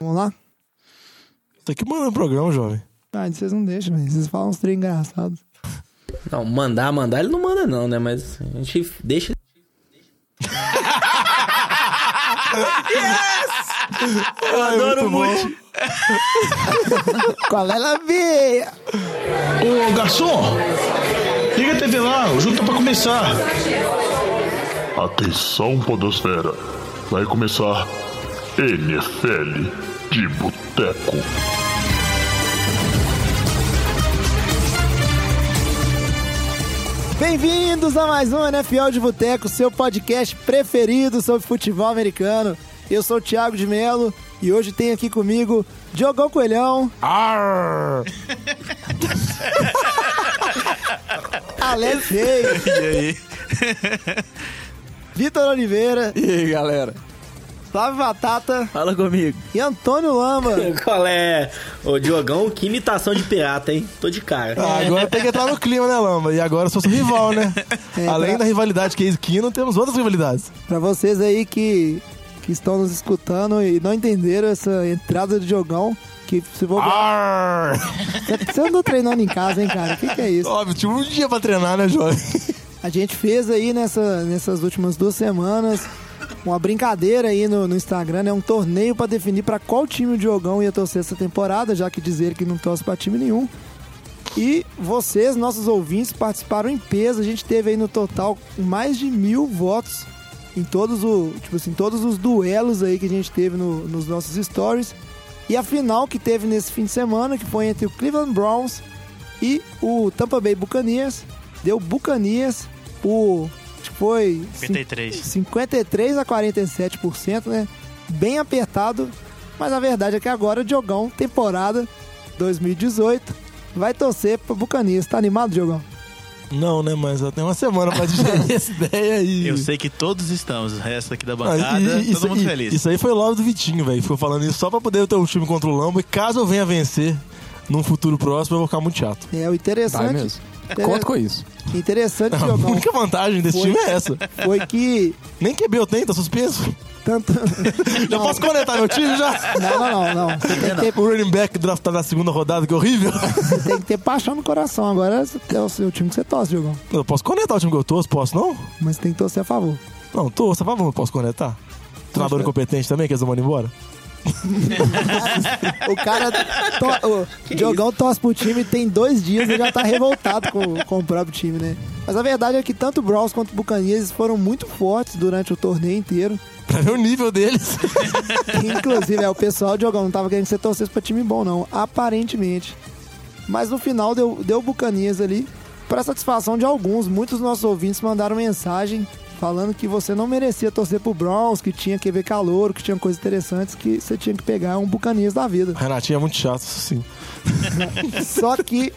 Vamos lá? Tem que mandar no programa, jovem. Ah, vocês não deixam, velho. Vocês falam uns trem engraçados. Não, mandar, mandar, ele não manda não, né? Mas a gente deixa... Eu adoro muito. Qual é a veia? Ô garçom, liga a TV lá, o jogo tá pra começar. Atenção, Podosfera. Vai começar NFL de Boteco. Bem-vindos a mais um NFL de Boteco, seu podcast preferido sobre futebol americano. Eu sou o Thiago de Melo e hoje tem aqui comigo Diogão Coelhão, Arr! Alex Reis, E aí? Vitor Oliveira, E aí, galera? Flávio Batata Fala comigo. e Antônio Lamba. Qual é? Ô, Diogão, que imitação de pirata, hein? Tô de cara. Ah, agora tem que entrar no clima, né, Lamba? E agora eu sou seu rival, né? É, Além pra- da rivalidade que é Esquino, temos outras rivalidades. Pra vocês aí que, que estão nos escutando e não entenderam essa entrada de Diogão, que se. Arr! Você andou treinando em casa, hein, cara? O que, que é isso? Óbvio, tinha um dia pra treinar, né, jovem? A gente fez aí nessa, nessas últimas duas semanas uma brincadeira aí no, no Instagram, né? Um torneio pra definir pra qual time o Diogão ia torcer essa temporada, já que dizer que não torce pra time nenhum. E vocês, nossos ouvintes, participaram em peso. A gente teve aí no total mais de mil votos em todos, o, tipo assim, todos os duelos aí que a gente teve no- nos nossos stories. E a final que teve nesse fim de semana, que foi entre o Cleveland Browns e o Tampa Bay Buccaneers, deu Buccaneers por que foi 53. 53 a 47%, né? Bem apertado, mas a verdade é que agora o Diogão, temporada 2018, vai torcer pro Buccaneers. Tá animado, Diogão? Não, né, mas eu tenho uma semana pra digerir essa ideia aí. Eu sei que todos estamos, o resto aqui da Ah, bancada, e- e- todo isso, mundo e- feliz. Isso aí foi o love do Vitinho, velho. Ficou falando isso só pra poder ter um time contra o Lambo. E caso eu venha vencer num futuro próximo, eu vou ficar muito chato. É, o Vai interessante, inter- Conta com isso. interessante, A Diogão, única vantagem desse Foi. time é essa. foi que Nem QB eu tenho, tá suspenso. tanto... Já posso conectar meu time já? Não, não, não, não. Você tem que ter, O running back draftado na segunda rodada, que horrível. você tem que ter paixão no coração. Agora é o seu time que você torce, Diogão. Eu posso conectar o time que eu torço, posso não? Mas tem que torcer a favor. Não, torço, por favor, posso conectar? Treinador incompetente também, que eles vão embora? O cara. To, o Diogão torce pro time tem dois dias e já tá revoltado com, com o próprio time, né? Mas a verdade é que tanto o Browns quanto o Buccaneers foram muito fortes durante o torneio inteiro. Pra ver o nível deles. Inclusive, é, o pessoal, Diogão, não tava querendo que você torcesse pra time bom, não. Aparentemente. Mas no final deu, deu o Buccaneers ali. Pra satisfação de alguns, muitos dos nossos ouvintes mandaram mensagem falando que você não merecia torcer pro Browns, que tinha que ver calor, que tinha coisas interessantes, que você tinha que pegar um Buccaneers da vida. Renatinho é muito chato, isso sim. Só que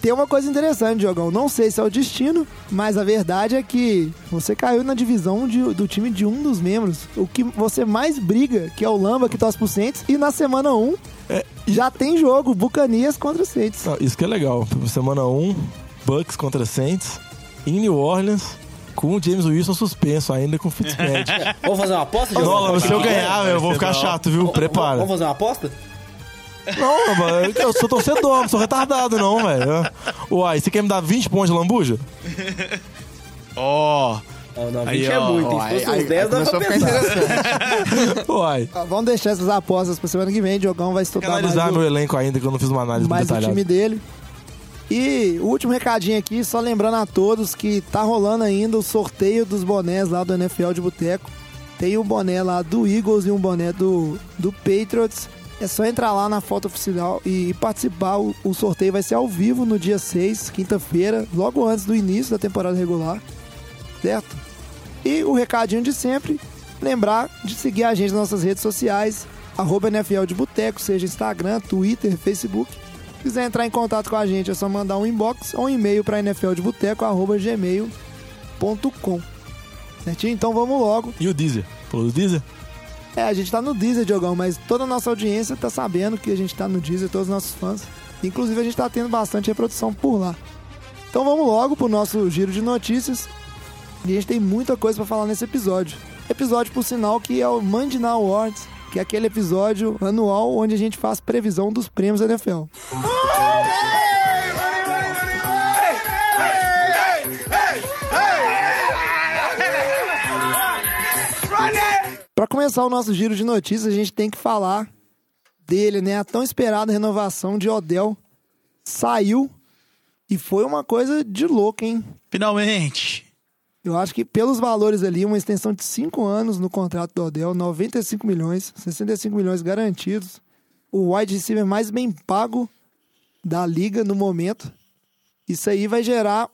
tem uma coisa interessante, Diogão. Não sei se é o destino, mas a verdade é que você caiu na divisão de- do time de um dos membros. O que você mais briga, que é o Lamba, que torce pro Saints. E na semana 1, É, e- já tem jogo, Bucanias contra Saints. Isso que é legal. Semana 1, Bucks contra Saints, em New Orleans, com o James Wilson suspenso ainda com o Fitzpatrick. Vamos fazer uma aposta? Nola, se eu Vai ganhar, eu vou ficar chato, viu? Prepara. Vamos fazer uma aposta? Não, mano, eu sou torcedor, não sou retardado, não, velho. Uai, você quer me dar 20 pontos de lambuja? Ó, Não, não, Aí, 20 é ó, muito. Ó, hein? Se aí, fosse aí, uns 10, aí dá pra pensar. Uai. Ah, Vamos deixar essas apostas pra semana que vem. Diogão vai Tem estudar que mais analisar o- meu elenco ainda, que eu não fiz uma análise mais muito o detalhada. time dele. E o último recadinho aqui, só lembrando a todos que tá rolando ainda o sorteio dos bonés lá do NFL de Boteco. Tem um boné lá do Eagles e um boné do, do Patriots. É só entrar lá na foto oficial e, participar. O, o sorteio vai ser ao vivo no dia 6, quinta-feira, logo antes do início da temporada regular. Certo? E o recadinho de sempre, lembrar de seguir a gente nas nossas redes sociais, arroba NFL de Boteco, seja Instagram, Twitter, Facebook. Se quiser entrar em contato com a gente, é só mandar um inbox ou um e-mail para nfldeboteco.gmail.com Certinho? Então vamos logo. E o Deezer? Falou do Deezer? É, a gente tá no Deezer, Diogão, mas toda a nossa audiência tá sabendo que a gente tá no Deezer, todos os nossos fãs. Inclusive a gente tá tendo bastante reprodução por lá. Então vamos logo pro nosso giro de notícias. E a gente tem muita coisa pra falar nesse episódio. Episódio, por sinal, que é o Night Awards, que é aquele episódio anual onde a gente faz previsão dos prêmios da NFL. Para começar o nosso giro de notícias, a gente tem que falar dele, né? A tão esperada renovação de Odell saiu e foi uma coisa de louco, hein? Finalmente. Eu acho que pelos valores ali, uma extensão de 5 anos no contrato do Odell, 95 milhões, 65 milhões garantidos. O wide receiver mais bem pago da liga no momento. Isso aí vai gerar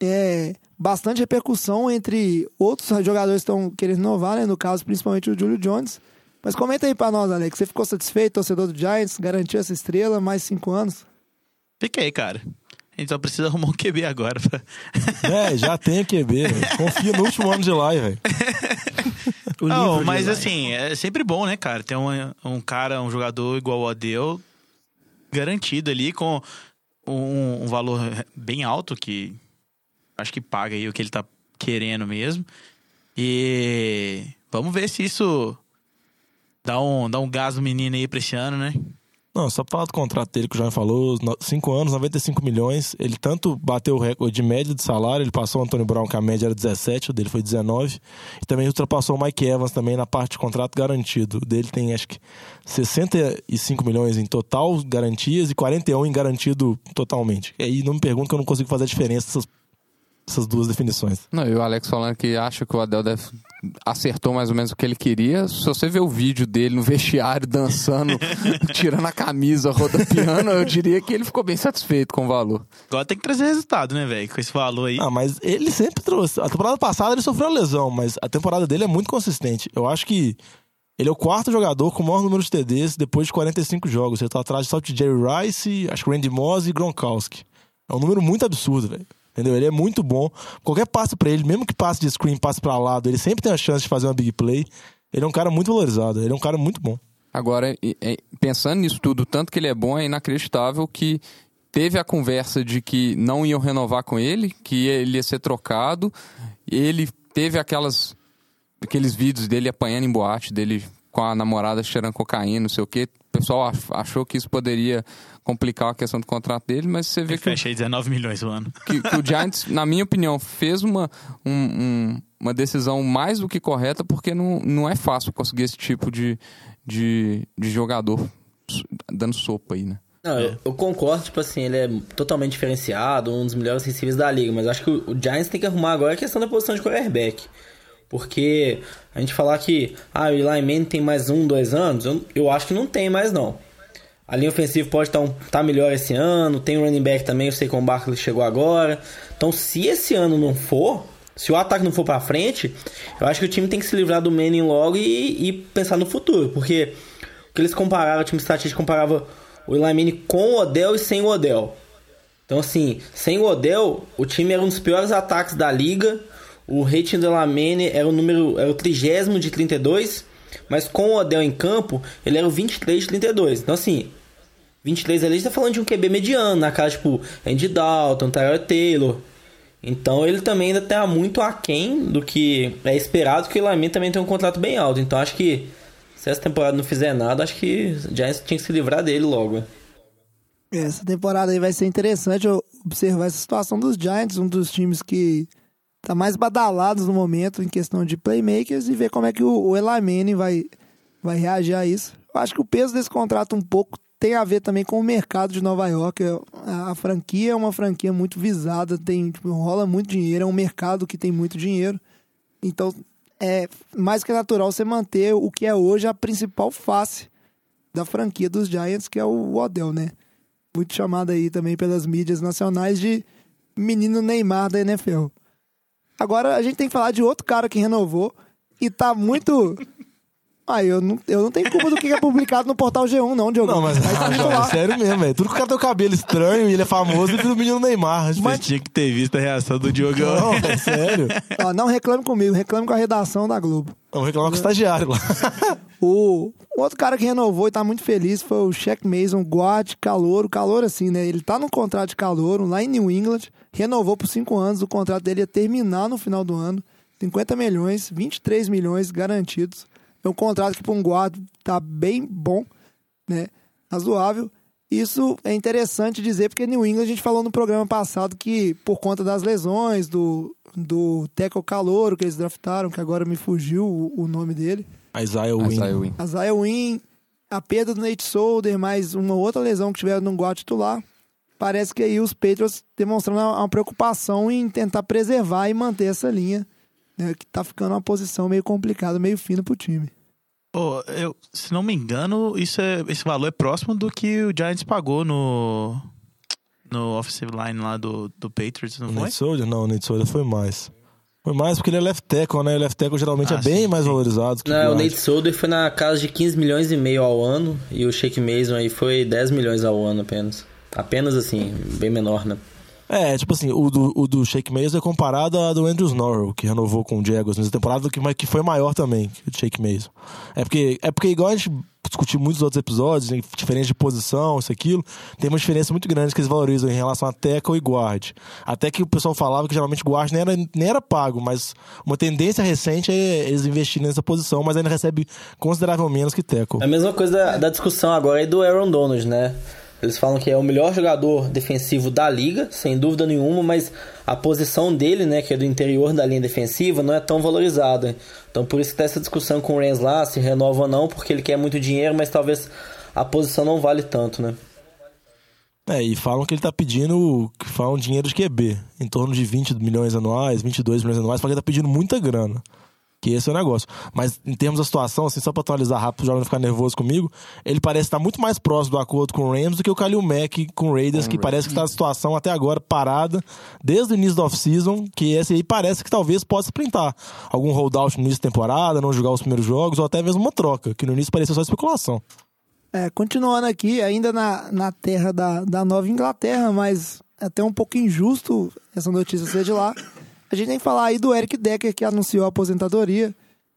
é, bastante repercussão entre outros jogadores que estão querendo renovar, né? No caso, principalmente o Julio Jones. Mas comenta aí pra nós, Alex. Você ficou satisfeito, torcedor do Giants? Garantiu essa estrela, mais cinco anos? Fiquei, cara. A gente só precisa arrumar um QB agora. Pra... É, já tem QB, velho. Confia no último ano de lá, velho. Não, mas assim, é sempre bom, né, cara? Ter um, um cara, um jogador igual o Odell garantido ali com um, um valor bem alto que acho que paga aí o que ele tá querendo mesmo. E vamos ver se isso dá um, dá um gás no menino aí pra esse ano, né? Não, só pra falar do contrato dele que o João falou, 5 anos, 95 milhões. Ele tanto bateu o recorde de média de salário, ele passou o Antônio Brown, que a média era 17, o dele foi 19. E também ultrapassou o Mike Evans também na parte de contrato garantido. O dele tem acho que 65 milhões em total garantias e 41 em garantido totalmente. E aí não me pergunta que eu não consigo fazer a diferença dessas essas duas definições. Não, e o Alex falando que acha que o Adel deve... acertou mais ou menos o que ele queria. Se você ver o vídeo dele no vestiário dançando, tirando a camisa, rodopiando, eu diria que ele ficou bem satisfeito com o valor. Agora tem que trazer resultado, né, velho? Com esse valor aí. Ah, mas ele sempre trouxe. A temporada passada ele sofreu lesão, mas a temporada dele é muito consistente. Eu acho que ele é o quarto jogador com o maior número de TDs depois de 45 jogos. Ele tá atrás só de Jerry Rice, acho que Randy Moss e Gronkowski. É um número muito absurdo, velho. Entendeu? Ele é muito bom. Qualquer passe para ele, mesmo que passe de screen, passe para lado, ele sempre tem a chance de fazer uma big play. Ele é um cara muito valorizado, ele é um cara muito bom. Agora, pensando nisso tudo, tanto que ele é bom, é inacreditável que teve a conversa de que não iam renovar com ele, que ele ia ser trocado. Ele teve aquelas aqueles vídeos dele apanhando em boate, dele com a namorada cheirando cocaína, não sei o quê. O pessoal achou que isso poderia complicar a questão do contrato dele, mas você vê Ele que, fecha aí 19 milhões o ano. que, que o Giants, na minha opinião, fez uma, um- um- uma decisão mais do que correta, porque não, não é fácil conseguir esse tipo de, de, de jogador dando sopa aí, né? Não, eu, eu concordo, tipo assim, ele é totalmente diferenciado, um dos melhores receivers da liga, mas acho que o, o Giants tem que arrumar agora a questão da posição de quarterback. Porque a gente falar que ah, o Eli Manning tem mais um, dois anos, eu, eu acho que não tem mais não. A linha ofensiva pode estar um, tá melhor esse ano, tem o running back também, eu sei que o Barkley chegou agora. Então se esse ano não for, se o ataque não for pra frente, eu acho que o time tem que se livrar do Manning logo e, e pensar no futuro. Porque o que eles compararam, o time estatístico comparava o Eli Manning com o Odell e sem o Odell. Então, assim, sem o Odell, o time era um dos piores ataques da liga. O rating do Manning era o número, era o trigésimo de 32. Mas com o Odell em campo, ele era o 23 de 32. Então, assim, 23 ali, a gente tá falando de um QB mediano, na casa, tipo, Andy Dalton, Tyler Taylor. Então, ele também ainda tá muito aquém do que é esperado, que o Manning também tem um contrato bem alto. Então, acho que se essa temporada não fizer nada, acho que o Giants tinha que se livrar dele logo. Essa temporada aí vai ser interessante observar essa situação dos Giants, um dos times que tá mais badalados no momento em questão de playmakers e ver como é que o, o Eli Manning vai, vai reagir a isso. Eu acho que o peso desse contrato um pouco tem a ver também com o mercado de Nova York. A, a franquia é uma franquia muito visada, tem tipo, rola muito dinheiro, é um mercado que tem muito dinheiro. Então é mais que natural você manter o que é hoje a principal face da franquia dos Giants, que é o Odell, né? muito chamado aí também pelas mídias nacionais de menino Neymar da NFL. Agora a gente tem que falar de outro cara que renovou e tá muito. Ah, eu não, eu não tenho culpa do que é publicado no portal G1, não, Diogo. Não, mas João, lá. é sério mesmo, velho. Tudo que o cara tem o cabelo estranho e ele é famoso, ele vira o menino Neymar. Você tinha que ter visto a reação do Diogão. Não, é sério. Ó, não reclame comigo, reclame com a redação da Globo. Vamos reclamar com o estagiário lá. O o outro cara que renovou e tá muito feliz foi o Shaq Mason, guard, calouro, calor assim, né? Ele tá num contrato de calouro lá em New England, renovou por cinco anos, o contrato dele ia terminar no final do ano, 50 milhões, 23 milhões garantidos. É um contrato que para um guarda tá bem bom, né? Razoável. Isso é interessante dizer, porque New England a gente falou no programa passado que, por conta das lesões, do, do Teco Calouro que eles draftaram, que agora me fugiu o, o nome dele. Isaiah Wynn. Isaiah Wynn. Isaiah Wynn, a perda do Nate Solder, mais uma outra lesão que tiveram no guarda titular. Parece que aí os Patriots demonstrando uma preocupação em tentar preservar e manter essa linha, né, que tá ficando uma posição meio complicada, meio fina pro time. Pô, eu, se não me engano, isso é, esse valor é próximo do que o Giants pagou no no offensive line lá do, do Patriots, não O foi? Nate Soldier? Não, o Nate Soldier foi mais. Foi mais porque ele é left tackle, né? O left tackle geralmente Ah, é bem sim, mais sim. valorizado que Não, o. Nate Solder foi na casa de 15 milhões e meio ao ano e o Shake Mason aí foi 10 milhões ao ano apenas. Apenas assim, bem menor, né? É, tipo assim, o do, o do Shake Mason é comparado ao do Andrew Norrell, que renovou com o Jaguars nessa temporada, que, que foi maior também que o do Shake Mason. É porque, é porque, igual a gente discutiu muitos outros episódios, diferença de posição, isso, aquilo, tem uma diferença muito grande que eles valorizam em relação a tackle e guard. Até que o pessoal falava que geralmente guard nem era, nem era pago, mas uma tendência recente é eles investirem nessa posição, mas ainda recebe consideravelmente menos que tackle. É a mesma coisa da, da discussão agora aí do Aaron Donald, né? Eles falam que é o melhor jogador defensivo da liga, sem dúvida nenhuma, mas a posição dele, né, que é do interior da linha defensiva, não é tão valorizada. Então por isso que tá essa discussão com o Rams lá, se renova ou não, porque ele quer muito dinheiro, mas talvez a posição não vale tanto, né? É, e falam que ele tá pedindo, que falam dinheiro de QB, em torno de 20 milhões anuais, 22 milhões anuais, falam que ele tá pedindo muita grana. Que esse é o negócio. Mas em termos da situação, assim, só pra atualizar rápido, o jovem não ficar nervoso comigo, ele parece estar muito mais próximo do acordo com o Rams do que o Kalil Mack com o Raiders, que parece que tá a situação até agora parada, desde o início da off-season, que esse aí parece que talvez possa sprintar. Algum holdout no início da temporada, não jogar os primeiros jogos, ou até mesmo uma troca, que no início parecia só especulação. É, continuando aqui, ainda na, na terra da, da Nova Inglaterra, mas é até um pouco injusto essa notícia ser de lá. A gente tem que falar aí do Eric Decker, que anunciou a aposentadoria.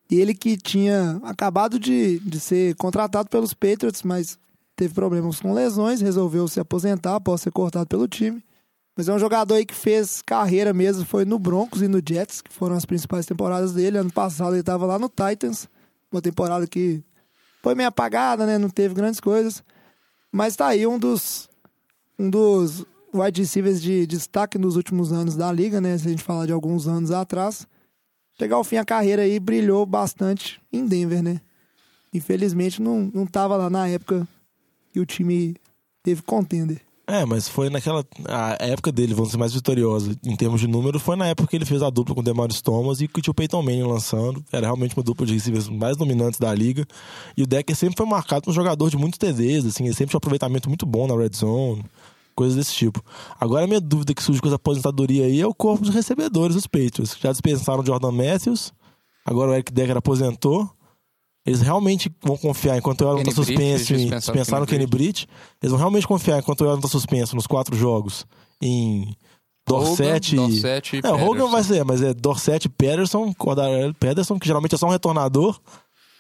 Ele que tinha acabado de, de ser contratado pelos Patriots, mas teve problemas com lesões, resolveu se aposentar após ser cortado pelo time. Mas é um jogador aí que fez carreira mesmo, foi no Broncos e no Jets, que foram as principais temporadas dele. Ano passado ele estava lá no Titans, uma temporada que foi meio apagada, né? Não teve grandes coisas. Mas tá aí um dos um dos wide receivers de destaque nos últimos anos da liga, né? Se a gente falar de alguns anos atrás. Chegar ao fim a carreira aí, brilhou bastante em Denver, né? Infelizmente não, não tava lá na época que o time teve contender. É, mas foi naquela. A época dele, vamos ser mais vitoriosa em termos de número, foi na época que ele fez a dupla com o Demarius Thomas e que tinha o Peyton Manning lançando. Era realmente uma dupla de receivers mais dominantes da liga. E o Decker sempre foi marcado como um jogador de muitos TDs, assim, ele sempre tinha um aproveitamento muito bom na red zone, coisas desse tipo. Agora a minha dúvida que surge com essa aposentadoria aí é o corpo dos recebedores dos Patriots. Já dispensaram o Jordan Matthews, agora o Eric Decker aposentou. Eles realmente vão confiar enquanto o tá Kenny Britt, suspenso em dispensaram o Kenny Britt. Eles vão realmente confiar enquanto o Elon tá suspenso nos quatro jogos em Dorset Hogan, e... E É, Hogan vai ser, mas é Dorset e Pederson, Pederson, que geralmente é só um retornador.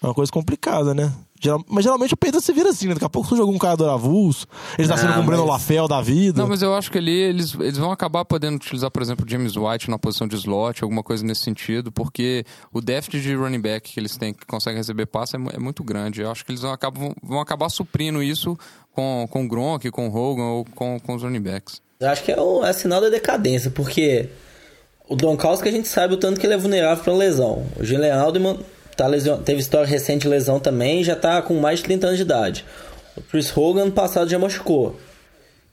É uma coisa complicada, né? Geral- Mas geralmente o Pederson se vira assim, né? Daqui a pouco surge algum cara do Avulso. Eles nasceram Ah, com o Breno Lafel da vida. Não, mas eu acho que ali eles, eles vão acabar podendo utilizar, por exemplo, o James White na posição de slot, alguma coisa nesse sentido, porque o déficit de running back que eles têm, que conseguem receber passe, é, é muito grande. Eu acho que eles vão acabar, vão acabar suprindo isso com, com o Gronk, com o Hogan ou com, com os running backs. Eu acho que é, o, é sinal da decadência, porque o Gronkowski a gente sabe o tanto que ele é vulnerável para lesão. O Julian Alderman tá lesion... teve história recente de lesão também e já tá com mais de 30 anos de idade. O Chris Hogan ano passado já machucou.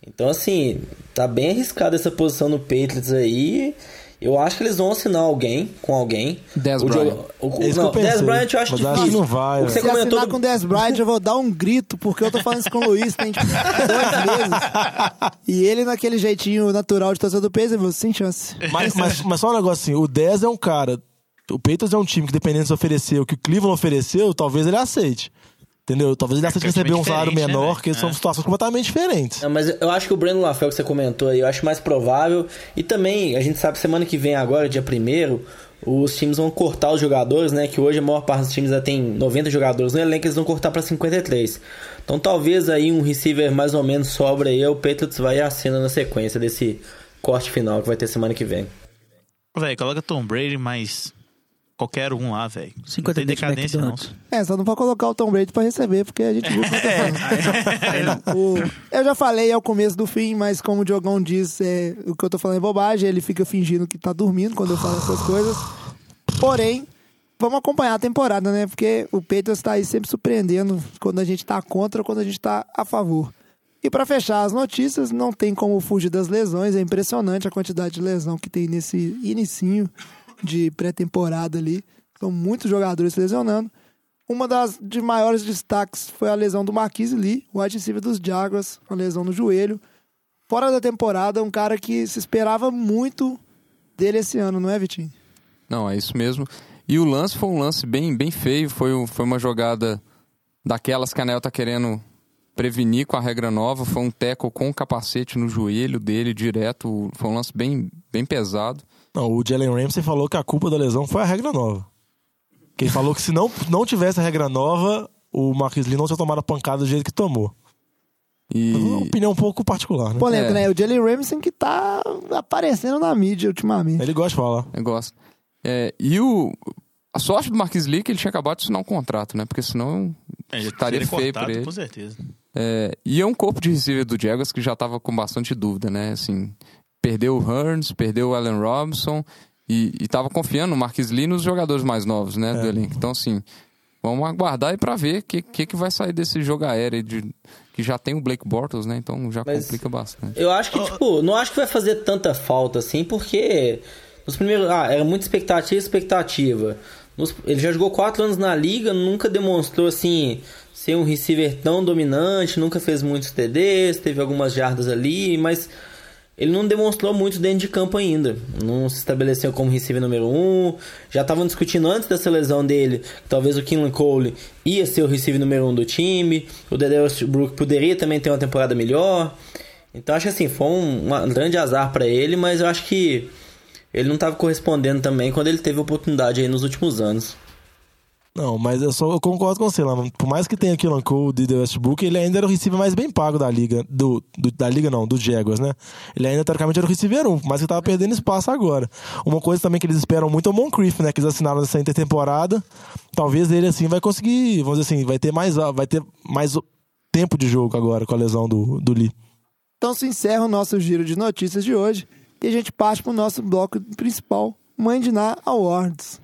Então, assim, tá bem arriscada essa posição no Patriots aí. Eu acho que eles vão assinar alguém com alguém. Dez o Bryant. o- É que não, eu. Dez Bryant eu acho Mas acho difícil. que não vai, O que você né? Se comentou assinar do- com o Des Bryant, eu vou dar um grito, porque eu tô falando isso com o Luiz tem tipo, dois meses. E ele, naquele jeitinho natural de torcedor do peso, ele falou, sem chance. Mas, mas, mas só um negócio assim, o 10 é um cara. O Patriots é um time que, dependendo de se oferecer o que o Cleveland ofereceu, talvez ele aceite. Entendeu? Talvez ele aceite É receber um salário né, menor, velho? que são É. situações completamente diferentes. Não, mas eu acho que o Breno Lafel que você comentou aí, eu acho mais provável. E também, a gente sabe, semana que vem agora, dia 1 os times vão cortar os jogadores, né? Que hoje a maior parte dos times já tem 90 jogadores no elenco, eles vão cortar para 53. Então talvez aí um receiver mais ou menos sobra aí, o Patriots vai e assina na sequência desse corte final que vai ter semana que vem. Véi, coloca Tom Brady mais qualquer um lá, velho. 50 Não tem decadência, não. É, só não pode colocar o Tom Brady pra receber, porque a gente viu o que tá falando. O- eu já falei ao começo do fim, mas como o Diogão diz, é, o que eu tô falando é bobagem, ele fica fingindo que tá dormindo quando eu falo essas coisas. Porém, vamos acompanhar a temporada, né? Porque o Patriots tá aí sempre surpreendendo quando a gente tá contra ou quando a gente tá a favor. E pra fechar as notícias, não tem como fugir das lesões, é impressionante a quantidade de lesão que tem nesse inicinho de pré-temporada ali. São muitos jogadores lesionando. Uma das de maiores destaques foi a lesão do Marquise Lee, o receiver dos Jaguars, uma lesão no joelho. Fora da temporada, um cara que se esperava muito dele esse ano, não é, Vitinho? Não, é isso mesmo. E o lance foi um lance bem, bem feio. Foi, um- foi uma jogada daquelas que a Nel tá querendo prevenir com a regra nova. Foi um teco com o capacete no joelho dele direto. Foi um lance bem, bem pesado. Não, o Jalen Ramsey falou que a culpa da lesão foi a regra nova. Quem falou que se não, não tivesse a regra nova, o Marquis Lee não tinha tomado a pancada do jeito que tomou. E Uma opinião um pouco particular, né? Polêmico, É. né? O Jalen Ramsey que tá aparecendo na mídia ultimamente. Ele gosta de falar. negócio. É, e o. A sorte do Marquis Lee é que ele tinha acabado de assinar um contrato, né? Porque senão É, já estaria feio pra cortado, ele. Com certeza. É, e é um corpo de receiver do Jaguars que já tava com bastante dúvida, né? Assim, perdeu o Hearns, perdeu o Allen Robinson e, e tava confiando no Marquis Lee nos jogadores mais novos, né? Do elenco. Então, assim, vamos aguardar aí pra ver o que, que, que vai sair desse jogo aéreo de, que já tem o Blake Bortles, né? Então já Mas- complica bastante. Eu acho que, tipo, não acho que vai fazer tanta falta assim, porque nos primeiros. Ah, era muita expectativa, expectativa. Nos- ele já jogou quatro anos na liga, nunca demonstrou assim ser um receiver tão dominante, nunca fez muitos TDs, teve algumas jardas ali, mas ele não demonstrou muito dentro de campo ainda. Não se estabeleceu como receiver número um. Já estavam discutindo antes dessa lesão dele que talvez o Kinlan Cole ia ser o receiver número um do time. O Dedarius Brook poderia também ter uma temporada melhor. Então acho que assim, foi um, um grande azar pra ele, mas eu acho que ele não estava correspondendo também quando ele teve oportunidade aí nos últimos anos. Não, mas eu, só, eu concordo com você, lá. Por mais que tenha aqui o Cole e The Westbrook, ele ainda era o receiver mais bem pago da liga. Do, do- da liga não, do Jaguars, né? Ele ainda, teoricamente, era o receiver 1, mas que tava perdendo espaço agora. Uma coisa também que eles esperam muito é o Moncrief, né? Que eles assinaram nessa intertemporada. Talvez ele, assim, vai conseguir, vamos dizer assim, vai ter mais, vai ter mais tempo de jogo agora com a lesão do, do Lee. Então se encerra o nosso giro de notícias de hoje e a gente parte pro nosso bloco principal, Mandiná Awards.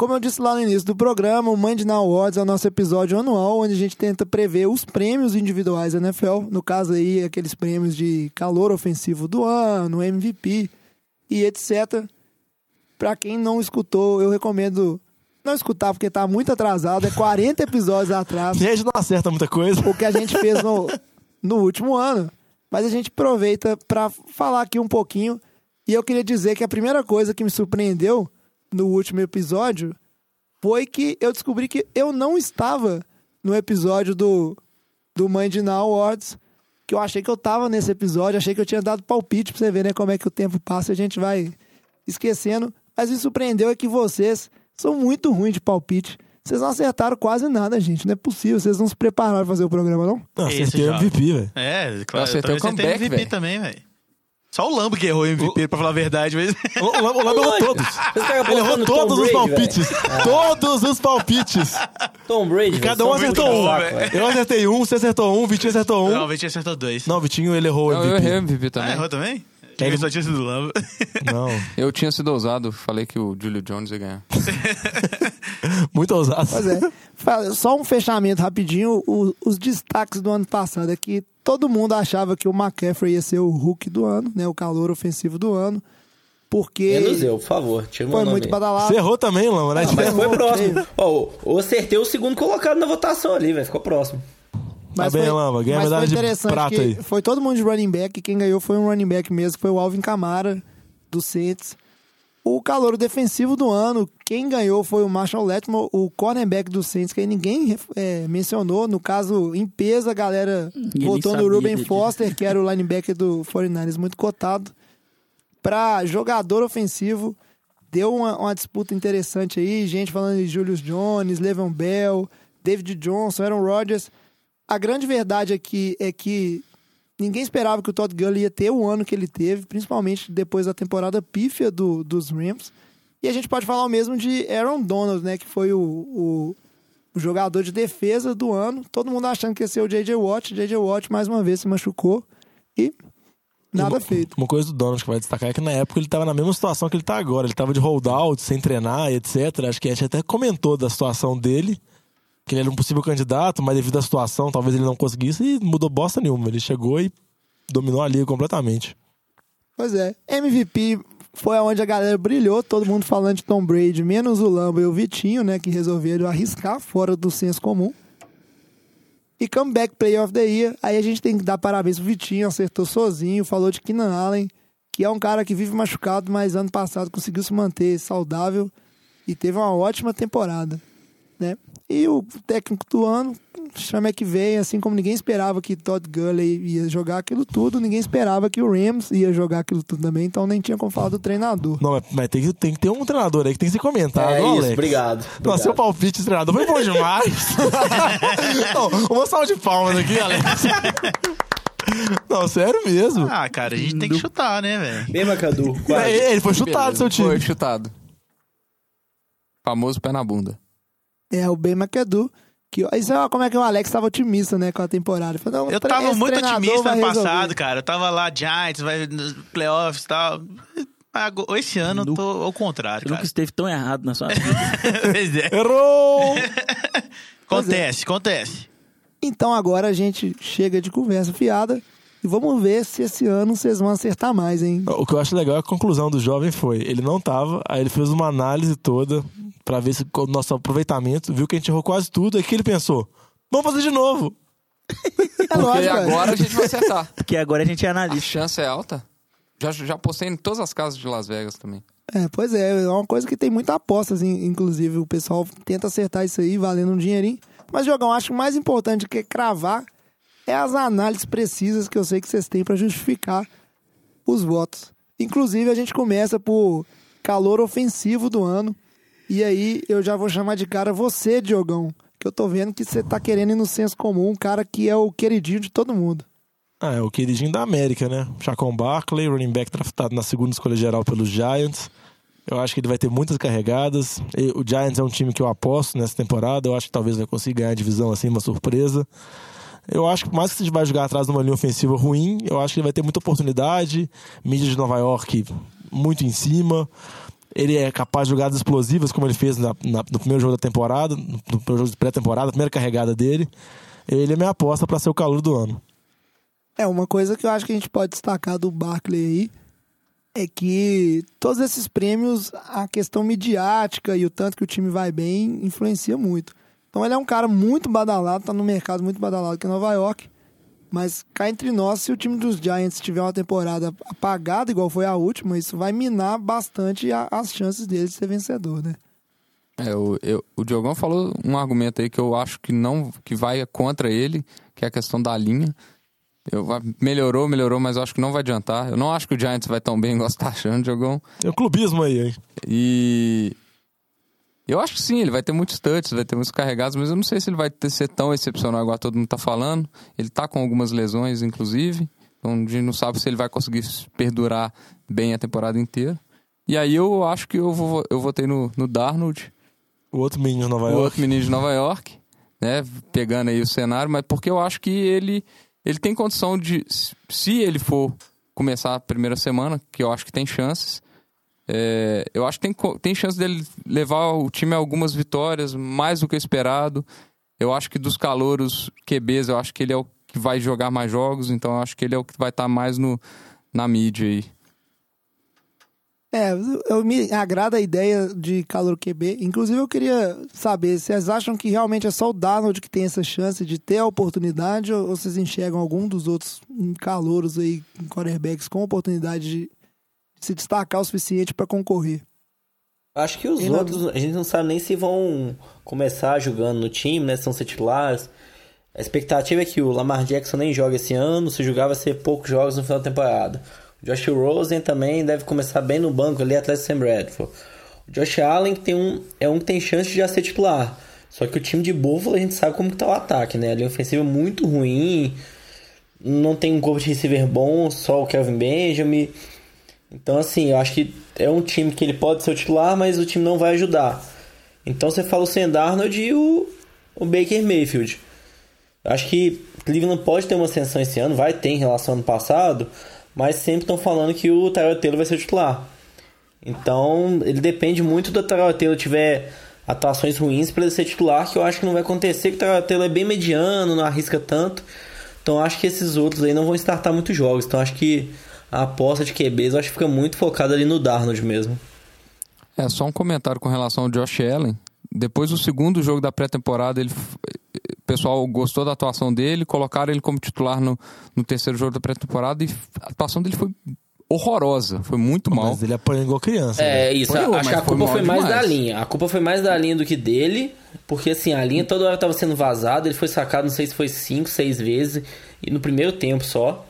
Como eu disse lá no início do programa, o Monday Night Awards é o nosso episódio anual, onde a gente tenta prever os prêmios individuais da NFL. No caso aí, aqueles prêmios de calor ofensivo do ano, MVP e etc. Pra quem não escutou, eu recomendo não escutar, porque tá muito atrasado. É 40 episódios atrás E a gente não acerta muita coisa. o que a gente fez no, no último ano. Mas a gente aproveita para falar aqui um pouquinho. E eu queria dizer que a primeira coisa que me surpreendeu no último episódio foi que eu descobri que eu não estava no episódio do, do Monday Night Awards. Que eu achei que eu tava nesse episódio, achei que eu tinha dado palpite pra você ver, né, como é que o tempo passa e a gente vai esquecendo. Mas me surpreendeu é que vocês são muito ruins de palpite. Vocês não acertaram quase nada, gente. Não é possível. Vocês não se prepararam pra fazer o programa, não? Não, acertei o. MVP, velho. É, claro. acertei eu o também comeback, MVP velho. também, velho. Só o Lambo que errou o MVP, pra falar a verdade, mas... O o Lambo o Lambo errou todos. Cara Ele errou todos os Brady, palpites. Todos os palpites. Tom Brady. Cada um acertou um. velho. Eu acertei um, você acertou um, o Vitinho acertou um. Não, o Vitinho acertou dois. Não, o Vitinho, ele errou o Não, eu MVP. errei o MVP Ah, também. errou também? Ele- Ele só tinha sido do Lambo. Não, Eu tinha sido ousado, falei que o Julio Jones ia ganhar. muito ousado. Pois é. Só um fechamento rapidinho. O- os destaques do ano passado é que todo mundo achava que o McCaffrey ia ser o Hulk do ano, né? O calor ofensivo do ano. Porque Menos eu, por favor. Tira foi muito aí. badalado. Você errou também, Lama, né? Ah, mas foi próximo. Ó, eu acertei o segundo colocado na votação ali, velho. Ficou próximo. Tá bem, Lamba, ganha mas medalha foi de prata que aí. Foi todo mundo de running back e quem ganhou foi um running back mesmo, que foi o Alvin Kamara, do Saints. O calor defensivo do ano, quem ganhou foi o Marshall Letmore, o cornerback do Saints, que aí ninguém é, mencionou. No caso, em peso, a galera Ninguém votou no Ruben dele. Foster, que era o linebacker do 49ers, muito cotado. Para jogador ofensivo, deu uma, uma disputa interessante aí. Gente falando de Julius Jones, Levan Bell, David Johnson, Aaron Rodgers. A grande verdade aqui é que ninguém esperava que o Todd Gurley ia ter o ano que ele teve, principalmente depois da temporada pífia do, dos Rams. E a gente pode falar o mesmo de Aaron Donald, né? Que foi o, o, o jogador de defesa do ano. Todo mundo achando que ia ser o J.J. Watt. J.J. Watt mais uma vez se machucou e nada uma, feito. Uma coisa do Donald que vai destacar é que na época ele estava na mesma situação que ele está agora. Ele estava de holdout, sem treinar, etc. Acho que a gente até comentou da situação dele que ele era um possível candidato, mas devido à situação, talvez ele não conseguisse e mudou bosta nenhuma. Ele chegou e dominou a liga completamente. Pois é. MVP foi aonde a galera brilhou, todo mundo falando de Tom Brady, menos o Lamba e o Vitinho, né, que resolveram arriscar fora do senso comum. E Comeback Player of the Year, aí a gente tem que dar parabéns pro Vitinho, acertou sozinho, falou de Keenan Allen, que é um cara que vive machucado, mas ano passado conseguiu se manter saudável e teve uma ótima temporada, né? E o técnico do ano, chama que vem, assim como ninguém esperava que Todd Gurley ia jogar aquilo tudo, ninguém esperava que o Rams ia jogar aquilo tudo também, então nem tinha como falar do treinador. Não, mas tem que, tem que ter um treinador aí que tem que ser comentado, É não, isso, Alex? obrigado, Nossa, obrigado. seu palpite de treinador foi bom demais. não, uma salva de palmas aqui, Alex. Não, sério mesmo. Ah, cara, a gente tem que chutar, né, velho? Bem, Macadu, quase. É, Ele foi chutado, seu time. Foi chutado. Famoso pé na bunda. É, o Ben McAdoo. Que, isso é como é que o Alex estava otimista, né, com a temporada. Falou, não, Eu tava muito otimista ano passado, cara. Eu tava lá, Giants, vai nos playoffs e tal. Esse ano eu tô ao contrário, Você nunca cara. esteve tão errado na sua vida. Pois é. Errou! Acontece, acontece. Então agora a gente chega de conversa fiada e vamos ver se esse ano vocês vão acertar mais, hein? O que eu acho legal é a conclusão do jovem foi, ele não tava, aí ele fez uma análise toda pra ver se o nosso aproveitamento, viu que a gente errou quase tudo, aí que ele pensou, vamos fazer de novo. É Porque lógico, agora a gente vai acertar. Porque agora a gente é A analista. chance é alta. Já, já postei em todas as casas de Las Vegas também. É, pois é, é uma coisa que tem muita apostas, in- inclusive. O pessoal tenta acertar isso aí, valendo um dinheirinho. Mas, Jogão, acho que o mais importante que cravar é as análises precisas que eu sei que vocês têm para justificar os votos. Inclusive, a gente começa por calor ofensivo do ano. E aí, eu já vou chamar de cara você, Diogão. Que eu tô vendo que você tá querendo ir no senso comum, um cara que é o queridinho de todo mundo. Ah, é o queridinho da América, né? Chacon Barkley, running back draftado na segunda escolha geral pelos Giants. Eu acho que ele vai ter muitas carregadas. O Giants é um time que eu aposto nessa temporada. Eu acho que talvez vai conseguir ganhar a divisão assim, uma surpresa. Eu acho que mais que você vai jogar atrás de uma linha ofensiva ruim, eu acho que ele vai ter muita oportunidade. Mídia de Nova York muito em cima. Ele é capaz de jogadas explosivas, como ele fez na- na- no primeiro jogo da temporada, no, no primeiro jogo de pré-temporada, a primeira carregada dele. Ele é minha aposta para ser o calor do ano. É, uma coisa que eu acho que a gente pode destacar do Barkley aí é que todos esses prêmios, a questão midiática e o tanto que o time vai bem, influencia muito. Então ele é um cara muito badalado, tá no mercado muito badalado aqui em Nova York. Mas cá entre nós, se o time dos Giants tiver uma temporada apagada, igual foi a última, isso vai minar bastante a- as chances dele de ser vencedor, né? É, o, eu- o Diogão falou um argumento aí que eu acho que não que vai contra ele, que é a questão da linha. Eu, melhorou, melhorou, mas eu acho que não vai adiantar. Eu não acho que o Giants vai tão bem igual você tá achando, Diogão. Tem um clubismo aí, hein? E eu acho que sim, ele vai ter muitos touches, vai ter muitos carregados, mas eu não sei se ele vai ter, ser tão excepcional igual todo mundo tá falando. Ele tá com algumas lesões, inclusive. Então a gente não sabe se ele vai conseguir perdurar bem a temporada inteira. E aí eu acho que eu, vou, eu votei no, no Darnold, O outro menino de Nova o York. outro menino de Nova York, né? Pegando aí o cenário, mas porque eu acho que ele, ele tem condição de. Se ele for começar a primeira semana, que eu acho que tem chances, é, eu acho que tem, tem chance dele levar o time a algumas vitórias, mais do que esperado. Eu acho que dos calouros QBs, eu acho que ele é o que vai jogar mais jogos, então eu acho que ele é o que vai estar mais no, na mídia aí. É, eu me agrada a ideia de calor QB. Inclusive, eu queria saber, vocês acham que realmente é só o Darnold que tem essa chance de ter a oportunidade ou vocês enxergam algum dos outros calouros aí, quarterbacks, com oportunidade de se destacar o suficiente para concorrer? Acho que os E não- outros, a gente não sabe nem se vão começar jogando no time, né? Se vão ser titulares. A expectativa é que o Lamar Jackson nem joga esse ano, se jogar vai ser poucos jogos no final da temporada. O Josh Rosen também deve começar bem no banco ali, atrás de Sam Bradford. O Josh Allen tem um, é um que tem chance de já ser titular. Só que o time de Buffalo a gente sabe como que tá o ataque, né? A linha ofensiva é muito ruim, não tem um corpo de receiver bom, só o Kelvin Benjamin. Então, assim, eu acho que é um time que ele pode ser o titular, mas o time não vai ajudar. Então você fala o Sam Darnold e o, o Baker Mayfield. Eu acho que Cleveland pode ter uma ascensão esse ano, vai ter em relação ao ano passado, mas sempre estão falando que o Tyrell Taylor vai ser o titular. Então, ele depende muito do Tyrell Taylor tiver atuações ruins para ele ser titular, que eu acho que não vai acontecer, que o Tyrell Taylor é bem mediano, não arrisca tanto. Então, acho que esses outros aí não vão startar muitos jogos. Então, acho que a aposta de QBs eu acho que fica muito focada ali no Darnold mesmo. É, só um comentário com relação ao Josh Allen. Depois do segundo jogo da pré-temporada, ele o pessoal gostou da atuação dele, colocaram ele como titular no, no terceiro jogo da pré-temporada e a atuação dele foi horrorosa, foi muito mal. Mas ele apanhou igual criança. É, né? isso, apanhou, acho que a culpa foi, foi mais demais. da linha. A culpa foi mais da linha do que dele, porque assim, a linha toda hora estava sendo vazada, ele foi sacado, não sei se foi cinco, seis vezes, e no primeiro tempo só.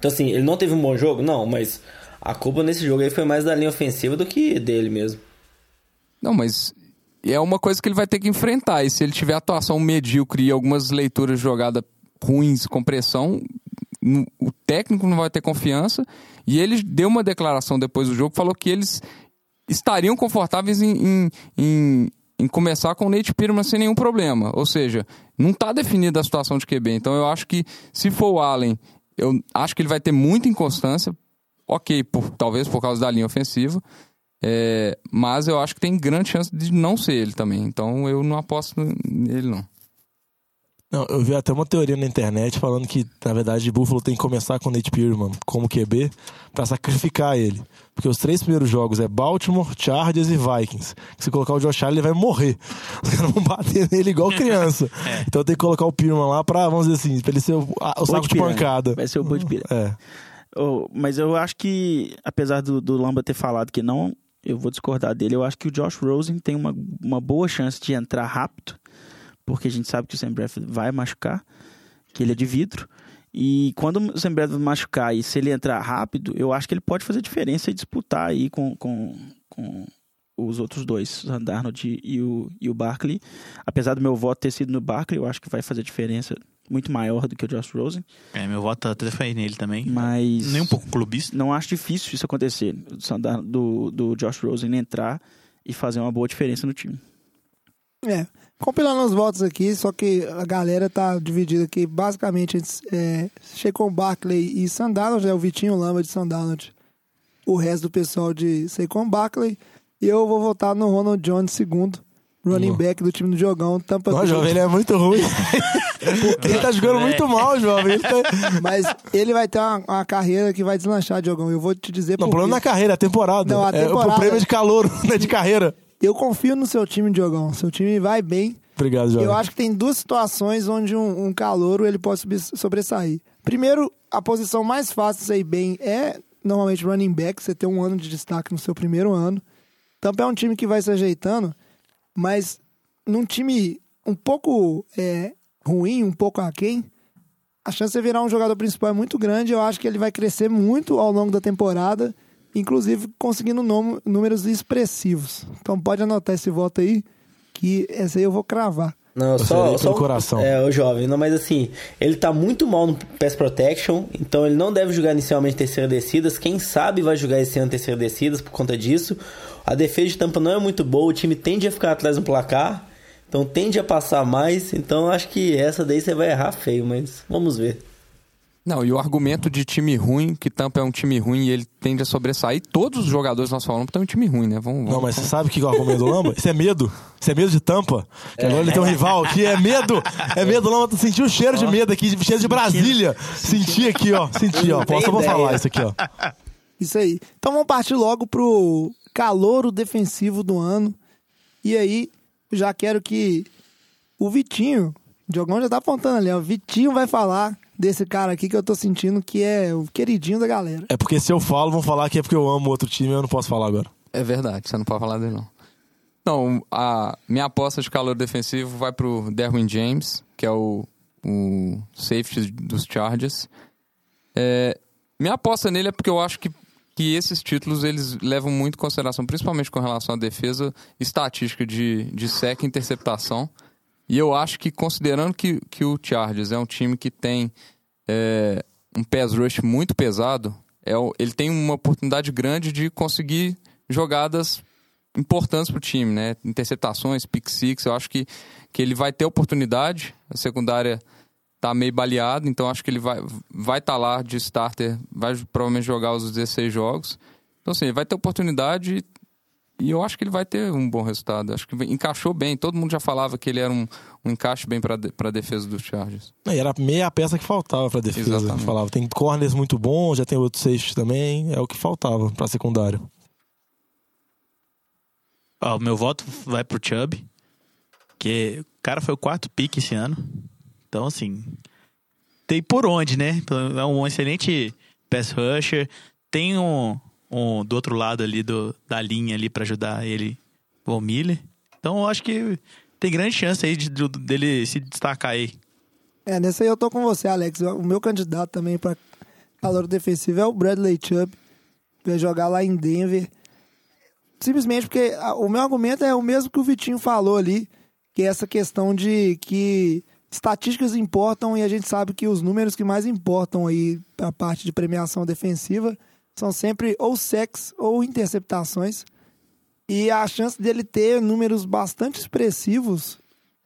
Então assim, ele não teve um bom jogo? Não, mas a culpa nesse jogo aí foi mais da linha ofensiva do que dele mesmo. Não, mas é uma coisa que ele vai ter que enfrentar. E se ele tiver atuação medíocre e algumas leituras de jogada ruins com pressão, o técnico não vai ter confiança. E ele deu uma declaração depois do jogo, falou que eles estariam confortáveis em, em, em, em começar com o Nate Peterman sem nenhum problema. Ou seja, não está definida a situação de QB. Então eu acho que se for o Allen, eu acho que ele vai ter muita inconstância. Ok, por, talvez por causa da linha ofensiva. É, mas eu acho que tem grande chance de não ser ele também. Então eu não aposto nele, não. Não, eu vi até uma teoria na internet falando que, na verdade, Buffalo tem que começar com o Nate Pearman como QB para sacrificar ele. Porque os três primeiros jogos é Baltimore, Chargers e Vikings. Se colocar o Josh Allen, ele vai morrer. Os caras vão bater nele igual criança. é. Então tem que colocar o Pearman lá pra, vamos dizer assim, pra ele ser o, o saco de, de pancada. Vai ser o Bud Piranha. É. Oh, mas eu acho que, apesar do, do Lamba ter falado que não eu vou discordar dele. Eu acho que o Josh Rosen tem uma, uma boa chance de entrar rápido, porque a gente sabe que o Sam Bradford vai machucar, que ele é de vidro. E quando o Sam Bradford machucar e se ele entrar rápido, eu acho que ele pode fazer diferença e disputar aí com, com, com os outros dois, o Darnold e o, e o Barkley. Apesar do meu voto ter sido no Barkley, eu acho que vai fazer diferença muito maior do que o Josh Rosen. É, meu voto até foi nele também. Mas. Nem um pouco clubista. Não acho difícil isso acontecer. Do, do Josh Rosen entrar e fazer uma boa diferença no time. É. Compilando os votos aqui, só que a galera tá dividida aqui. Basicamente, é, Sheikon Barkley e Sandalot, é o Vitinho Lama de Sandalot. O resto do pessoal de Sheikon Barkley. E eu vou votar no Ronald Jones segundo running back do time do Jogão, Tampa Não, jovem, ele é muito ruim. ele tá jogando é. muito mal, jovem. Ele tá... Mas ele vai ter uma, uma, carreira que vai deslanchar, Jogão. Eu vou te dizer Não, o problema na é carreira, a temporada. Não, a temporada. É, o prêmio é de calor, não é de carreira. Eu confio no seu time, Jogão. Seu time vai bem. Obrigado, Jovem. Eu acho que tem duas situações onde um, um calouro ele pode sobressair. Primeiro, a posição mais fácil de sair bem é normalmente running back. Você tem um ano de destaque no seu primeiro ano. Tampa é um time que vai se ajeitando. Mas num time um pouco é, ruim, um pouco aquém, a chance de virar um jogador principal é muito grande. Eu acho que ele vai crescer muito ao longo da temporada, inclusive conseguindo números expressivos. Então pode anotar esse voto aí, que esse aí eu vou cravar. Não, só, só coração. É, o jovem, não, mas assim, ele tá muito mal no pass protection, então ele não deve jogar inicialmente terceira descidas. Quem sabe vai jogar esse ano terceira descidas por conta disso. A defesa de Tampa não é muito boa, o time tende a ficar atrás no placar, então tende a passar mais. Então acho que essa daí você vai errar feio, mas vamos ver. Não, e o argumento de time ruim, que Tampa é um time ruim e ele tende a sobressair, todos os jogadores nós falamos estão um time ruim, né? Vamos, vamos, não, mas você sabe o que é o argumento do Lamba? Isso é medo. Isso é medo de Tampa. Que é. agora ele tem um rival que é medo. É medo, Lamba. Sentiu o cheiro de medo aqui, cheiro de Brasília. Senti aqui, ó. Senti, ó. Posso, eu vou falar isso aqui, ó. Isso aí. Então vamos partir logo pro calouro defensivo do ano. E aí, já quero que o Vitinho, o Diogão já tá apontando ali, ó. O Vitinho vai falar desse cara aqui que eu tô sentindo que é o queridinho da galera. É porque se eu falo, vão falar que é porque eu amo outro time e eu não posso falar agora. É verdade, você não pode falar dele não. Então, a minha aposta de calor defensivo vai pro Derwin James, que é o, o safety dos Chargers. É, minha aposta nele é porque eu acho que que esses títulos eles levam muito em consideração, principalmente com relação à defesa, estatística de, de sec e interceptação. E eu acho que, considerando que, que o Chargers é um time que tem é, um pass rush muito pesado, é, ele tem uma oportunidade grande de conseguir jogadas importantes para o time, né? Interceptações, pick six, eu acho que, que ele vai ter oportunidade. A secundária tá meio baleada, então acho que ele vai vai estar tá lá de starter, vai provavelmente jogar os 16 jogos. Então assim, ele vai ter oportunidade e eu acho que ele vai ter um bom resultado. Acho que encaixou bem. Todo mundo já falava que ele era um, um encaixe bem para a defesa dos Chargers. E era meia peça que faltava para defesa. Exatamente. Falava. Tem corners muito bons, já tem outro safety também. É o que faltava para secundário. Ó, o meu voto vai pro Chubb. Que o cara foi o quarto pick esse ano. Então, assim. Tem por onde, né? É um excelente pass rusher. Tem um, um, do outro lado ali do, da linha ali para ajudar ele, o Miller. Então eu acho que tem grande chance aí de, de, dele se destacar aí. É, nessa aí eu tô com você, Alex. O meu candidato também para calor defensivo é o Bradley Chubb. Vai jogar lá em Denver. Simplesmente porque o meu argumento é o mesmo que o Vitinho falou ali, que é essa questão de que estatísticas importam e a gente sabe que os números que mais importam aí a parte de premiação defensiva são sempre ou sacks ou interceptações. E a chance dele ter números bastante expressivos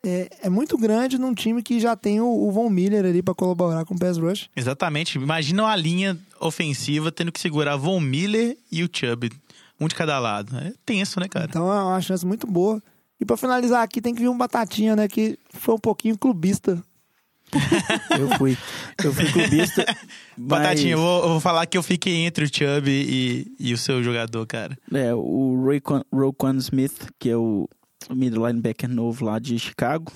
é, é muito grande num time que já tem o, o Von Miller ali para colaborar com o pass rush. Exatamente. Imagina uma linha ofensiva tendo que segurar Von Miller e o Chubb, um de cada lado. É tenso, né, cara? Então é uma chance muito boa. E para finalizar aqui tem que vir um Batatinha, né, que foi um pouquinho clubista eu fui. Eu fui clubista. Batatinha, eu vou, eu vou, falar que eu fiquei entre o Chubb e, e o seu jogador, cara. É, o Roquan Smith, que é o middle linebacker novo lá de Chicago.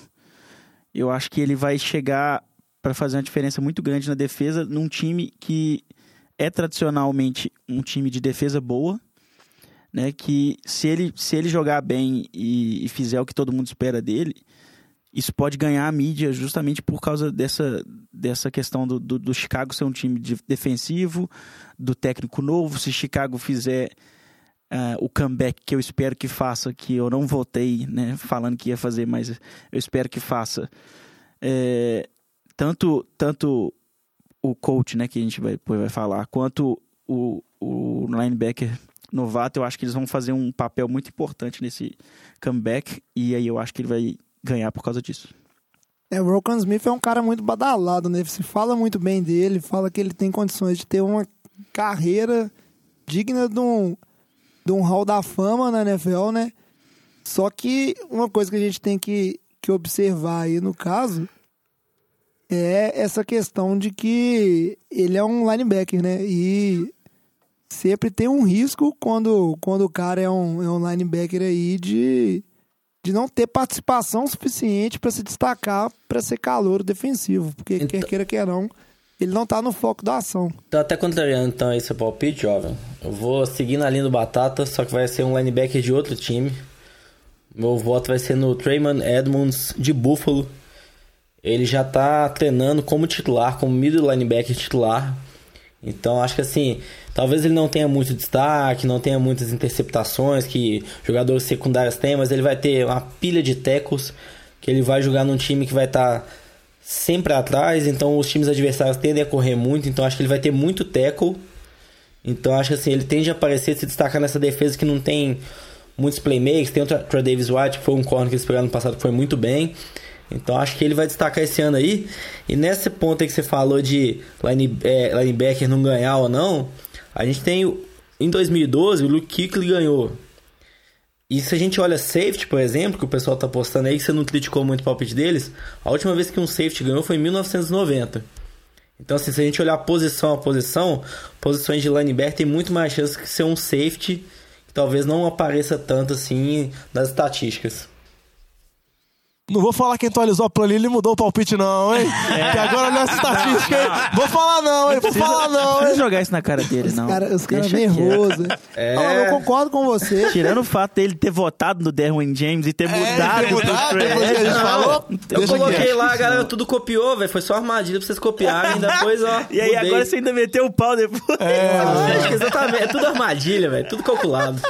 Eu acho que ele vai chegar para fazer uma diferença muito grande na defesa num time que é tradicionalmente um time de defesa boa, né? Que se ele, se ele jogar bem e, e fizer o que todo mundo espera dele, isso pode ganhar a mídia justamente por causa dessa, dessa questão do, do, do, Chicago ser um time de, defensivo, do técnico novo. Se Chicago fizer uh, o comeback que eu espero que faça, que eu não votei né, falando que ia fazer, mas eu espero que faça. É, tanto, tanto o coach, né, que a gente vai, vai falar, quanto o, o linebacker novato, eu acho que eles vão fazer um papel muito importante nesse comeback. E aí eu acho que ele vai ganhar por causa disso. É, o Rokan Smith é um cara muito badalado, né? Se fala muito bem dele, fala que ele tem condições de ter uma carreira digna de um, de um hall da fama na NFL, né? Só que uma coisa que a gente tem que, que observar aí no caso é essa questão de que ele é um linebacker, né? E sempre tem um risco quando, quando o cara é um, é um linebacker aí de de não ter participação suficiente para se destacar para ser calor defensivo, porque então, quer queira quer não, ele não tá no foco da ação. Tô até contrariando então esse palpite, jovem. Eu vou seguir na linha do Batata, só que vai ser um linebacker de outro time. Meu voto vai ser no Trayman Edmonds de Buffalo. Ele já tá treinando como titular, como middle linebacker titular. Então acho que assim, talvez ele não tenha muito destaque, não tenha muitas interceptações que jogadores secundários têm, mas ele vai ter uma pilha de tecos que ele vai jogar num time que vai estar tá sempre atrás, então os times adversários tendem a correr muito, então acho que ele vai ter muito tackle. Então acho que assim, ele tende a aparecer, se destacar nessa defesa que não tem muitos playmakers, tem o Tra Davis White, que foi um corner que eles pegaram no passado que foi muito bem. Então acho que ele vai destacar esse ano aí. E nesse ponto aí que você falou de line, é, linebacker não ganhar ou não, a gente tem em 2012 o Luke Kuechly ganhou. E se a gente olha safety, por exemplo, que o pessoal tá postando aí, que você não criticou muito o palpite deles, a última vez que um safety ganhou foi em 1990. Então, assim, se a gente olhar posição a posição, posições de linebacker tem muito mais chance de ser um safety que talvez não apareça tanto assim nas estatísticas. Não vou falar quem atualizou a planilha e mudou o palpite, não, hein? É. Que agora olha essa estatística, hein? Vou falar não, hein? Vou precisa, falar não, hein? Não jogar isso na cara dele, não. os caras nervosos. É. Não, eu concordo com você. Tirando o fato dele ter votado no Derwin James e ter é, mudado ter mudado, depois que a gente falou. Eu coloquei lá, a galera tudo copiou, velho. Foi só armadilha pra vocês copiarem, depois, ó. E aí, mudei. agora você ainda meteu o pau depois. É, exatamente. É tudo armadilha, velho. Tudo calculado.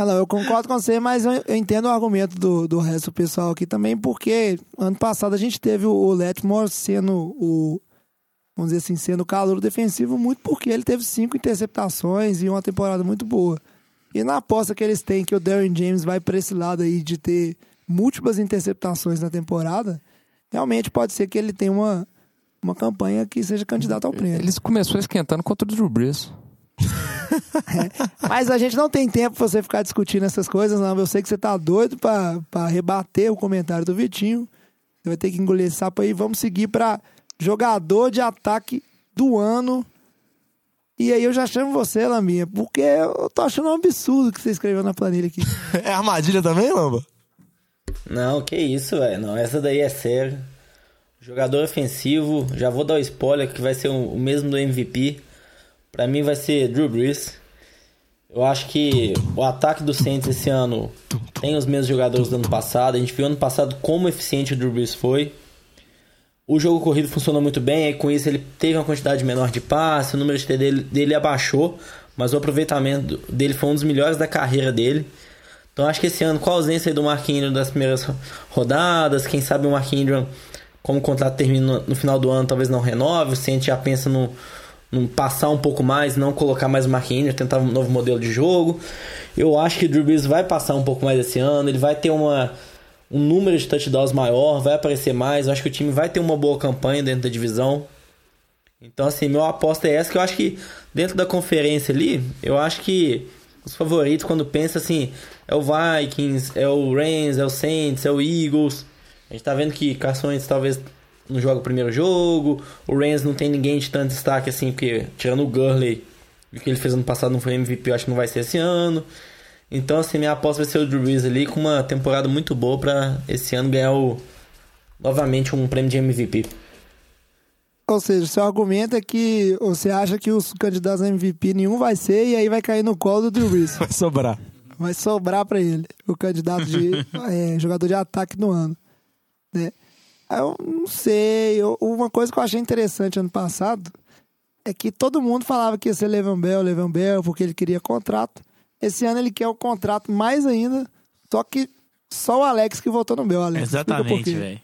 Ah, não, eu concordo com você, mas eu, eu entendo o argumento do, do resto do pessoal aqui também, porque ano passado a gente teve o, o Letmore sendo o, vamos dizer assim, sendo calor defensivo muito porque ele teve cinco interceptações e uma temporada muito boa. E na aposta que eles têm que o Darren James vai para esse lado aí de ter múltiplas interceptações na temporada, realmente pode ser que ele tenha uma, uma campanha que seja candidato ao prêmio. Eles começou esquentando contra o Drew Brees. Mas a gente não tem tempo pra você ficar discutindo essas coisas, não. Eu sei que você tá doido pra, pra rebater o comentário do Vitinho. Você vai ter que engolir esse sapo aí. Vamos seguir pra jogador de ataque do ano. E aí eu já chamo você, Lambinha, porque eu tô achando um absurdo que você escreveu na planilha aqui. é armadilha também, Lamba? Não, que isso, velho. Não, essa daí é sério. Jogador ofensivo, já vou dar o spoiler que vai ser o mesmo do MVP. Para mim vai ser Drew Brees. Eu acho que o ataque do Saints esse ano tem os mesmos jogadores do ano passado. A gente viu ano passado como eficiente o Drew Brees foi. O jogo corrido funcionou muito bem, com isso ele teve uma quantidade menor de passes, o número de TD dele, dele abaixou, mas o aproveitamento dele foi um dos melhores da carreira dele. Então acho que esse ano, com a ausência do Mark Ingram das primeiras rodadas, quem sabe o Mark Ingram, como o contrato termina no final do ano, talvez não renove, o Saints já pensa no, no passar um pouco mais, não colocar mais o Mark Ingram, tentar um novo modelo de jogo. Eu acho que o Drew Brees vai passar um pouco mais esse ano, ele vai ter uma um número de touchdowns maior, vai aparecer mais. Eu acho que o time vai ter uma boa campanha dentro da divisão. Então, assim, meu aposta é essa, que eu acho que dentro da conferência ali, eu acho que os favoritos, quando pensa assim, é o Vikings, é o Rams, é o Saints, é o Eagles. A gente tá vendo que Cações talvez não joga o primeiro jogo. O Rams não tem ninguém de tanto destaque assim, porque tirando o Gurley, o que ele fez ano passado não foi MVP, eu acho que não vai ser esse ano. Então, assim, minha aposta vai ser o Drew Brees ali com uma temporada muito boa para esse ano ganhar o, novamente um prêmio de MVP. Ou seja, seu argumento é que você acha que os candidatos a MVP nenhum vai ser e aí vai cair no colo do Drew Brees. Vai sobrar. Vai sobrar para ele, o candidato de é, jogador de ataque do ano. Né? Eu não sei. Eu, uma coisa que eu achei interessante ano passado é que todo mundo falava que ia ser Levan Bell, Levan Bell, porque ele queria contrato. Esse ano ele quer o contrato mais ainda, só que só o Alex que votou no Bell, Alex. Exatamente, velho.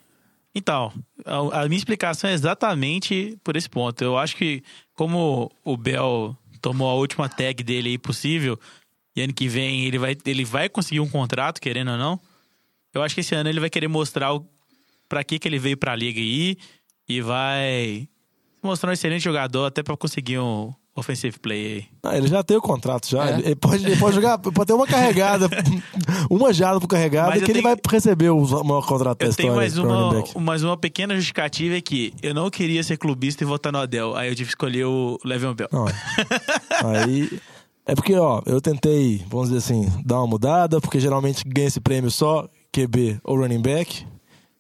Então, a, a minha explicação é exatamente por esse ponto. Eu acho que, como o Bell tomou a última tag dele aí possível, e ano que vem ele vai, ele vai conseguir um contrato, querendo ou não, eu acho que esse ano ele vai querer mostrar o, pra que, que ele veio pra liga aí, e vai mostrar um excelente jogador até para conseguir um, offensive play ah, ele já tem o contrato já. É. Ele, pode, ele pode jogar, pode ter uma carregada, uma jarda por carregada, que ele tenho, vai receber o maior contrato da história. Eu tenho mais uma, mais uma pequena justificativa que eu não queria ser clubista e votar no Adel. Aí eu tive que escolher o Le'Veon Bell. aí... É porque, ó, eu tentei, vamos dizer assim, dar uma mudada, porque geralmente ganha esse prêmio só QB ou running back.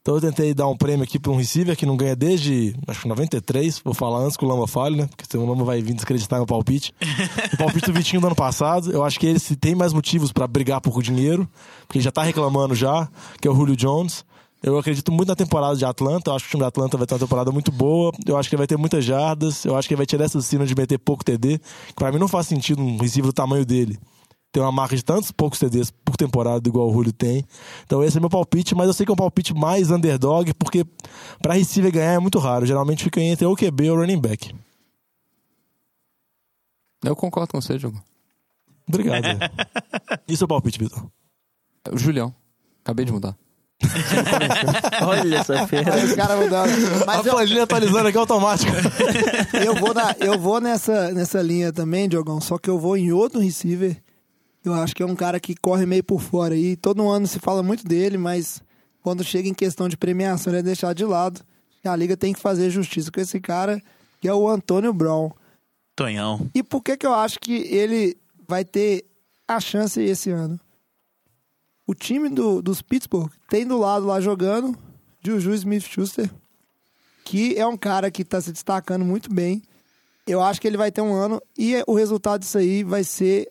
Então eu tentei dar um prêmio aqui para um receiver que não ganha desde, acho que 93, vou falar antes que o Lamba fale, né? Porque senão o Lamba vai vir desacreditar meu palpite. o palpite do Vitinho do ano passado, eu acho que ele se tem mais motivos para brigar por dinheiro, porque ele já tá reclamando já, que é o Julio Jones. Eu acredito muito na temporada de Atlanta. Eu acho que o time da Atlanta vai ter uma temporada muito boa. Eu acho que ele vai ter muitas jardas. Eu acho que ele vai tirar essa cena de meter pouco TD. Que pra mim não faz sentido um receiver do tamanho dele tem uma marca de tantos poucos CDs por temporada, igual o Julio tem. Então esse é meu palpite, mas eu sei que é um palpite mais underdog, porque para receiver ganhar é muito raro. Geralmente fica entre o QB ou running back. Eu concordo com você, Diogo. Obrigado. Isso é o palpite, Vitor. O Julião. Acabei de mudar. Olha essa fera. Os caras mudaram. Mas a eu... atualizando aqui automático. eu vou, na, eu vou nessa, nessa linha também, Diogão, só que eu vou em outro receiver eu acho que é um cara que corre meio por fora aí. Todo ano se fala muito dele, mas quando chega em questão de premiação, ele é deixado de lado. A liga tem que fazer justiça com esse cara, que é o Antônio Brown. Tonhão. E por que que eu acho que ele vai ter a chance esse ano? O time do, dos Pittsburgh tem do lado lá jogando Juju Smith-Schuster, que é um cara que está se destacando muito bem. Eu acho que ele vai ter um ano e o resultado disso aí vai ser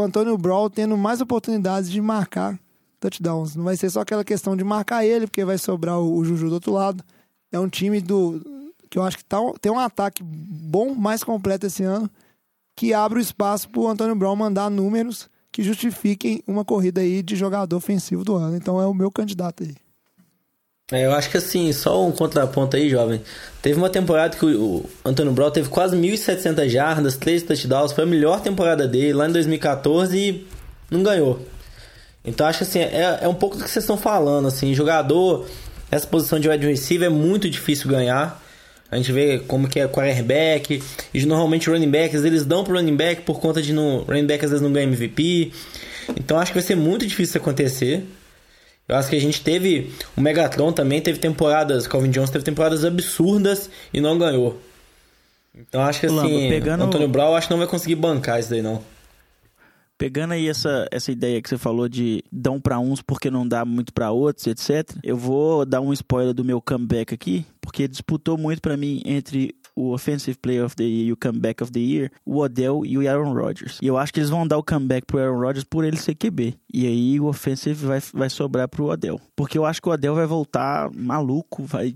o Antônio Brown tendo mais oportunidades de marcar touchdowns. Não vai ser só aquela questão de marcar ele, porque vai sobrar o, o Juju do outro lado. É um time do que eu acho que tá, tem um ataque bom, mais completo esse ano, que abre o espaço para o Antônio Brown mandar números que justifiquem uma corrida aí de jogador ofensivo do ano. Então é o meu candidato aí. É, eu acho que assim, só um contraponto aí, jovem. Teve uma temporada que o, Antônio Brown teve quase 1.700 jardas, 3 touchdowns, foi a melhor temporada dele lá em 2014 e não ganhou. Então acho que assim, é, é um pouco do que vocês estão falando, assim, jogador, essa posição de wide receiver é muito difícil ganhar. A gente vê como que é quarterback, e normalmente running backs, eles dão pro running back por conta de no running back às vezes não ganha MVP. Então acho que vai ser muito difícil acontecer. Eu acho que a gente teve. O Megatron também teve temporadas. Calvin Jones teve temporadas absurdas e não ganhou. Então acho que assim. Lamba, pegando... Antônio Brown acho que não vai conseguir bancar isso daí, não. Pegando aí essa, essa ideia que você falou de dão para uns porque não dá muito para outros, etc. Eu vou dar um spoiler do meu comeback aqui, porque disputou muito para mim entre o Offensive Player of the Year e o Comeback of the Year, o Odell e o Aaron Rodgers. E eu acho que eles vão dar o comeback pro Aaron Rodgers por ele ser QB. E aí o Offensive vai, vai sobrar pro Odell. Porque eu acho que o Odell vai voltar maluco, vai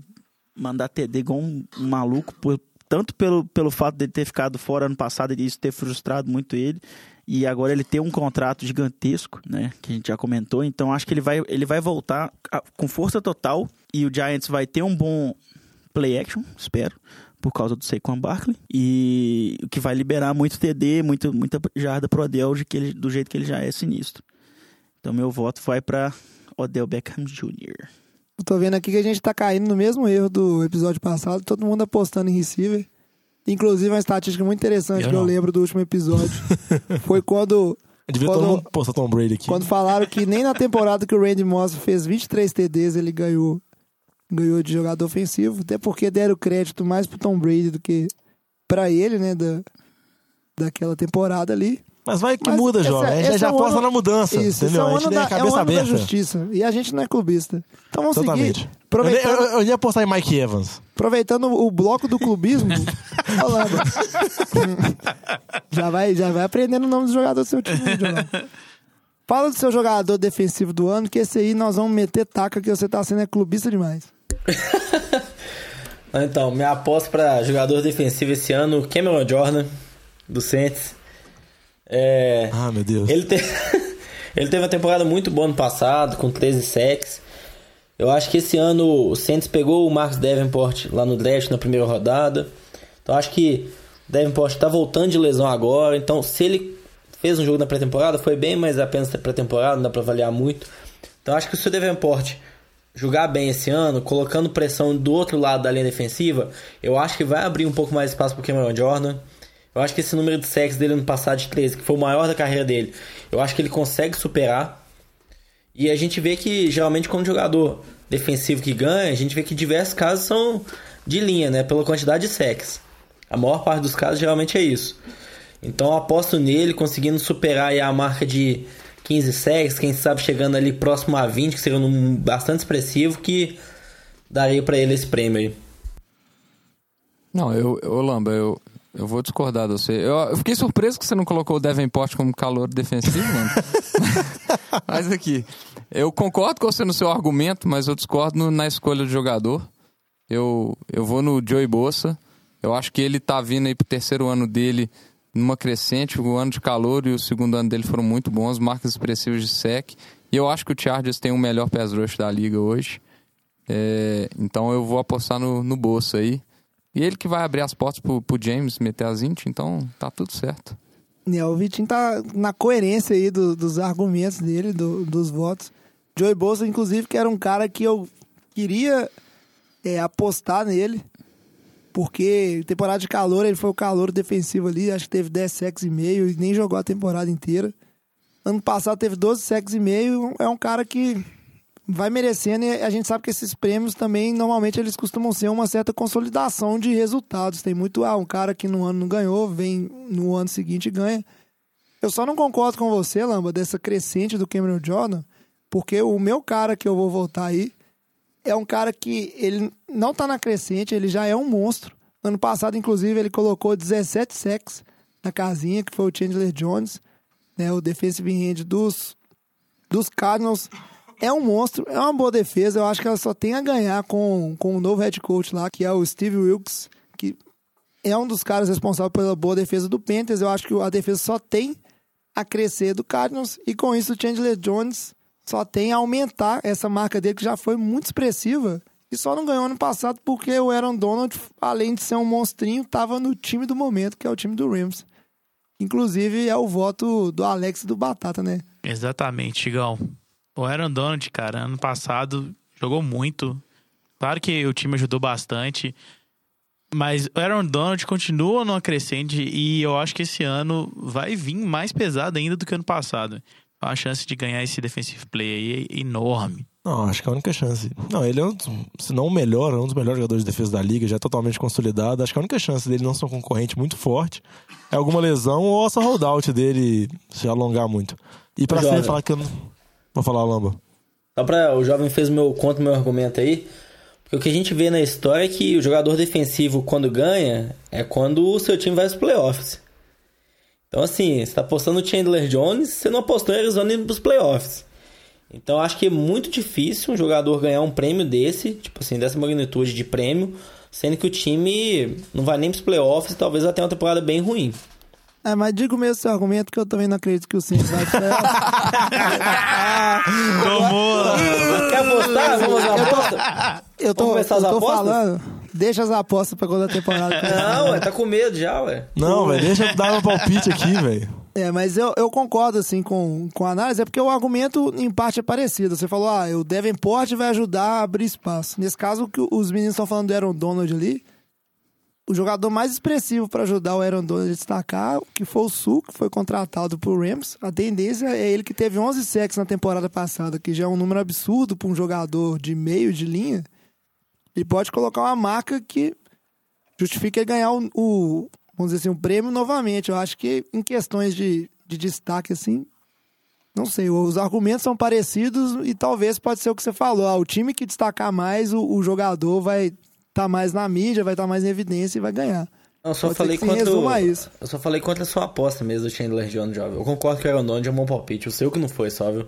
mandar TD igual um, maluco, por, tanto pelo, pelo fato de ele ter ficado fora ano passado e isso ter frustrado muito ele, e agora ele tem um contrato gigantesco, né, que a gente já comentou, então acho que ele vai, ele vai voltar com força total e o Giants vai ter um bom play action, espero, por causa do Saquon Barkley e o que vai liberar muito TD, muito, muita jarda pro Odell de que ele, do jeito que ele já é sinistro. Então meu voto vai para Odell Beckham Jr. Eu tô vendo aqui que a gente tá caindo no mesmo erro do episódio passado, todo mundo apostando em receiver. Inclusive, uma estatística muito interessante eu que não. eu lembro do último episódio foi quando. Devia quando, todo mundo postar Tom Brady aqui. Quando falaram que nem na temporada que o Randy Moss fez 23 TDs ele ganhou, ganhou de jogador ofensivo. Até porque deram crédito mais pro Tom Brady do que para ele, né? Da, daquela temporada ali. Mas vai que Mas muda, jovem. A gente já é aposta na mudança. Isso, entendeu? É a gente tem a cabeça é aberta. da justiça. E a gente não é clubista. Então vamos Totalmente. seguir. Aproveitando... Eu, eu, eu ia apostar em Mike Evans. Aproveitando o bloco do clubismo, falando. já, vai, já vai aprendendo o nome do jogador do seu time. Fala do seu jogador defensivo do ano, que esse aí nós vamos meter taca que você tá sendo é clubista demais. então, minha aposta para jogador defensivo esse ano, Cameron Jordan, do Saints. É, ah, meu Deus. Ele, te... ele teve uma temporada muito boa no passado, com 13 sacks. Eu acho que esse ano o Saints pegou o Marcus Davenport lá no draft na primeira rodada. Então acho que o Davenport está voltando de lesão agora. Então se ele fez um jogo na pré-temporada, foi bem, mas apenas pré-temporada, não dá para avaliar muito. Então acho que se o Davenport jogar bem esse ano, colocando pressão do outro lado da linha defensiva, eu acho que vai abrir um pouco mais espaço para o Cameron Jordan. Eu acho que esse número de sacks dele no passado de 13, que foi o maior da carreira dele, eu acho que ele consegue superar. E a gente vê que geralmente quando o jogador defensivo que ganha, a gente vê que diversos casos são de linha, né? Pela quantidade de sacks. A maior parte dos casos geralmente é isso. Então eu aposto nele conseguindo superar a marca de 15 sacks, quem sabe chegando ali próximo a 20, que seria um bastante expressivo, que daria para ele esse prêmio aí. Não, eu, eu Lamba, eu, eu vou discordar de você. Eu, eu, fiquei surpreso que você não colocou o Davenport como calor defensivo, mano. mas aqui, eu concordo com você no seu argumento, mas eu discordo no, na escolha do jogador. Eu, eu vou no Joey Bossa. Eu acho que ele tá vindo aí pro terceiro ano dele numa crescente. O ano de calor e o segundo ano dele foram muito bons, marcas expressivas de sec. E eu acho que o Chargers tem o melhor pass rush da liga hoje. É, então eu vou apostar no, no Bolsa aí. E ele que vai abrir as portas pro, pro James meter as 20, então tá tudo certo. É, o Vitinho tá na coerência aí do, dos argumentos dele, do, dos votos. Joey Bolsa, inclusive, que era um cara que eu queria é, apostar nele, porque temporada de calor, ele foi o calor defensivo ali, acho que teve 10 sacks e meio e nem jogou a temporada inteira. Ano passado teve 12 sacks e meio, é um cara que vai merecendo e a gente sabe que esses prêmios também normalmente eles costumam ser uma certa consolidação de resultados. Tem muito ah, um cara que no ano não ganhou, vem no ano seguinte e ganha. Eu só não concordo com você, Lamba, dessa crescente do Cameron Jordan, porque o meu cara que eu vou voltar aí é um cara que ele não tá na crescente, ele já é um monstro. Ano passado, inclusive, ele colocou 17 sacks na casinha, que foi o Chandler Jones, né, o defensive end dos, dos Cardinals é um monstro, é uma boa defesa. Eu acho que ela só tem a ganhar com, com o novo head coach lá, que é o Steve Wilkes, que é um dos caras responsáveis pela boa defesa do Panthers. Eu acho que a defesa só tem a crescer do Cardinals e com isso o Chandler Jones só tem a aumentar essa marca dele que já foi muito expressiva e só não ganhou ano passado porque o Aaron Donald, além de ser um monstrinho, estava no time do momento, que é o time do Rams. Inclusive é o voto do Alex do Batata, né? Exatamente, Chigão. O Aaron Donald, cara, ano passado jogou muito. Claro que o time ajudou bastante. Mas o Aaron Donald continua numa crescente e eu acho que esse ano vai vir mais pesado ainda do que ano passado. A chance de ganhar esse defensive play aí é enorme. Não, acho que é a única chance. Não, ele é um, se não o melhor, é um dos melhores jogadores de defesa da liga, já é totalmente consolidado. Acho que a única chance dele não ser um concorrente muito forte é alguma lesão ou essa holdout dele se alongar muito. E pra você falar que eu não. Vou falar, Lamba. Só pra. O jovem fez meu conto, meu argumento aí. Porque o que a gente vê na história é que o jogador defensivo, quando ganha, é quando o seu time vai aos playoffs. Então, assim, você tá apostando no Chandler Jones, você não apostou em Arizona indo pros playoffs. Então, acho que é muito difícil um jogador ganhar um prêmio desse, tipo assim, dessa magnitude de prêmio, sendo que o time não vai nem pros playoffs e talvez até uma temporada bem ruim. É, mas digo mesmo seu argumento que eu também não acredito que o Saints vai Tomou! Quer apostar? Vamos à aposta? Eu tô, Vamos começar eu tô falando, deixa as apostas pra quando a temporada Não, ué, tá com medo já, ué. Não, velho, deixa eu dar meu palpite aqui, velho. É, mas eu, eu concordo, assim, com, com a análise, é porque o argumento, em parte, é parecido. Você falou, ah, o Davenport vai ajudar a abrir espaço. Nesse caso, o que os meninos estão falando do Aaron Donald ali, o jogador mais expressivo para ajudar o Aaron Donald a destacar, que foi o Su, que foi contratado por Rams. A tendência é ele que teve 11 sacks na temporada passada, que já é um número absurdo para um jogador de meio de linha. Ele pode colocar uma marca que justifique ele ganhar o, o vamos dizer assim, um prêmio novamente. Eu acho que em questões de, de destaque, assim, não sei, os argumentos são parecidos e talvez pode ser o que você falou. Ah, o time que destacar mais, o, o jogador vai estar mais na mídia, vai estar mais em evidência e vai ganhar. Não, eu só Pode falei ser que se contra. resuma o- a isso. Eu só falei contra a sua aposta mesmo do Chandler Jones, jovem. Eu concordo que o Aaron Donald é um bom palpite. O seu que não foi, só, viu?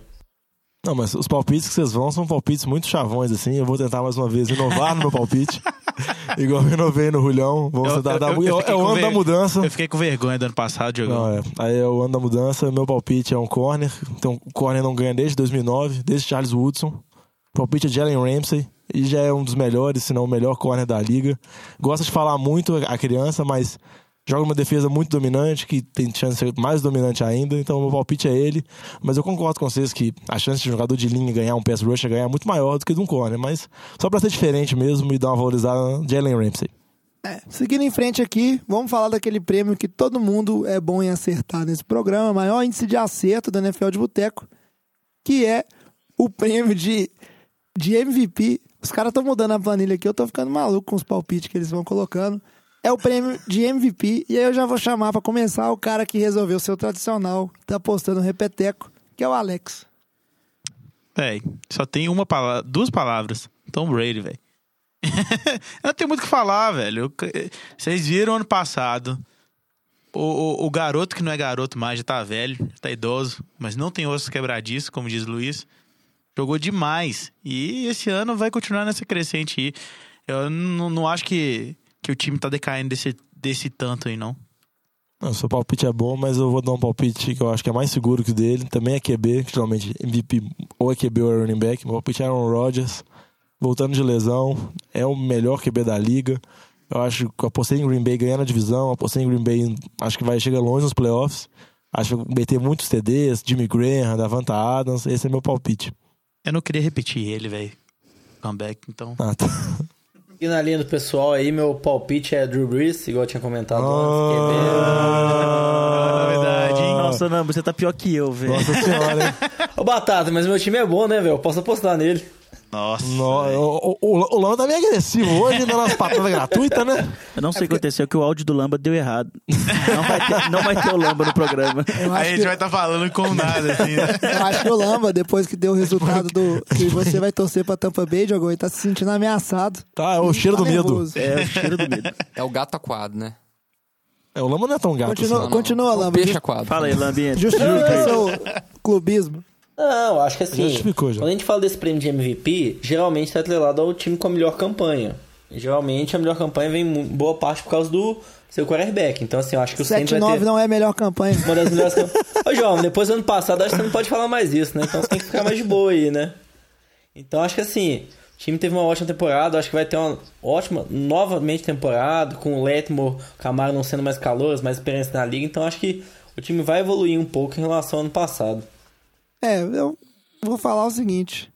Não, mas os palpites que vocês vão são palpites muito chavões, assim. Eu vou tentar mais uma vez inovar no meu palpite. Igual eu inovei no Rulhão. Vamos Eu- tentar eu- dar. eu- eu é ano da ver- mudança. Eu fiquei com vergonha do ano passado jogando. Não, é. Aí é o ano da mudança. Meu palpite é um corner. Então, o corner não ganha desde 2009, desde Charles Woodson. O palpite é Jalen Ramsey. E já é um dos melhores, se não o melhor corner da liga. Gosta de falar muito a criança, mas joga uma defesa muito dominante, que tem chance de ser mais dominante ainda. Então, o meu palpite é ele. Mas eu concordo com vocês que a chance de um jogador de linha ganhar um pass rush é ganhar muito maior do que de um corner. Mas só pra ser diferente mesmo e dar uma valorizada, Jalen Ramsey. Seguindo em frente aqui, vamos falar daquele prêmio que todo mundo é bom em acertar nesse programa, maior índice de acerto da NFL de Boteco, que é o prêmio de, de MVP. Os caras estão mudando a planilha aqui, eu tô ficando maluco com os palpites que eles vão colocando. É o prêmio de MVP, e aí eu já vou chamar para começar o cara que resolveu ser o tradicional, tá postando o repeteco, que é o Alex. Véi, só tem uma palavra, duas palavras. Tom Brady, velho. não tem muito o que falar, velho. Vocês viram ano passado. O, o, o garoto que não é garoto mais, já tá velho, já tá idoso, mas não tem osso quebradiço, como diz Luiz. Jogou demais. E esse ano vai continuar nessa crescente aí. Eu não, não acho que, que o time tá decaindo desse, desse tanto aí, não. Não, seu palpite é bom, mas eu vou dar um palpite que eu acho que é mais seguro que o dele. Também é QB, que geralmente MVP ou é QB ou é running back. Meu palpite é Aaron Rodgers, voltando de lesão, é o melhor QB da liga. Eu acho que apostei em Green Bay ganhando a divisão, apostei em Green Bay, acho que vai chegar longe nos playoffs. Acho que vai meter muitos TDs, Jimmy Graham, Davanta Adams, esse é meu palpite. Eu não queria repetir ele, velho. Comeback, então. Ah, tá. Na linha do pessoal aí, meu palpite é Drew Brees, igual eu tinha comentado Ah, antes. novidade, hein? Nossa, não, você tá pior que eu, velho. Nossa senhora, hein? Ô, Batata, mas meu time é bom, né, velho? Eu posso apostar nele. Nossa. No- o, o, o Lama tá meio agressivo hoje, ainda nas patada gratuita, né? Eu não sei o que aconteceu, que o áudio do Lamba deu errado. Não vai ter, não vai ter o Lamba no programa. Aí a gente que, vai estar falando com nada, assim, né? eu acho que o Lamba, depois que deu o resultado do que você vai torcer pra Tampa Bay, jogou e tá se sentindo ameaçado. Tá, é o cheiro tá do medo. nervoso. É o cheiro do medo. É o gato aquado, né? É, o Lama não é tão gato Continua, assim. Não, não. continua o Lamba. Peixe Just- aquado. Fala aí, Lambinha. Justifica seu clubismo. Não, acho que assim. Já. Quando a gente fala desse prêmio de MVP, geralmente tá atrelado ao time com a melhor campanha. Geralmente a melhor campanha vem boa parte por causa do seu quarterback. Então, assim, eu acho que o Saints vai ter... não é a melhor campanha. Uma das melhores campanhas. Ô, João, depois do ano passado, acho que você não pode falar mais isso, né? Então você tem que ficar mais de boa aí, né? Então, acho que assim, o time teve uma ótima temporada. Acho que vai ter uma ótima, novamente, temporada. Com o Letmore, o Camaro não sendo mais calor, mais experiência na liga. Então, acho que o time vai evoluir um pouco em relação ao ano passado. É, eu vou falar o seguinte.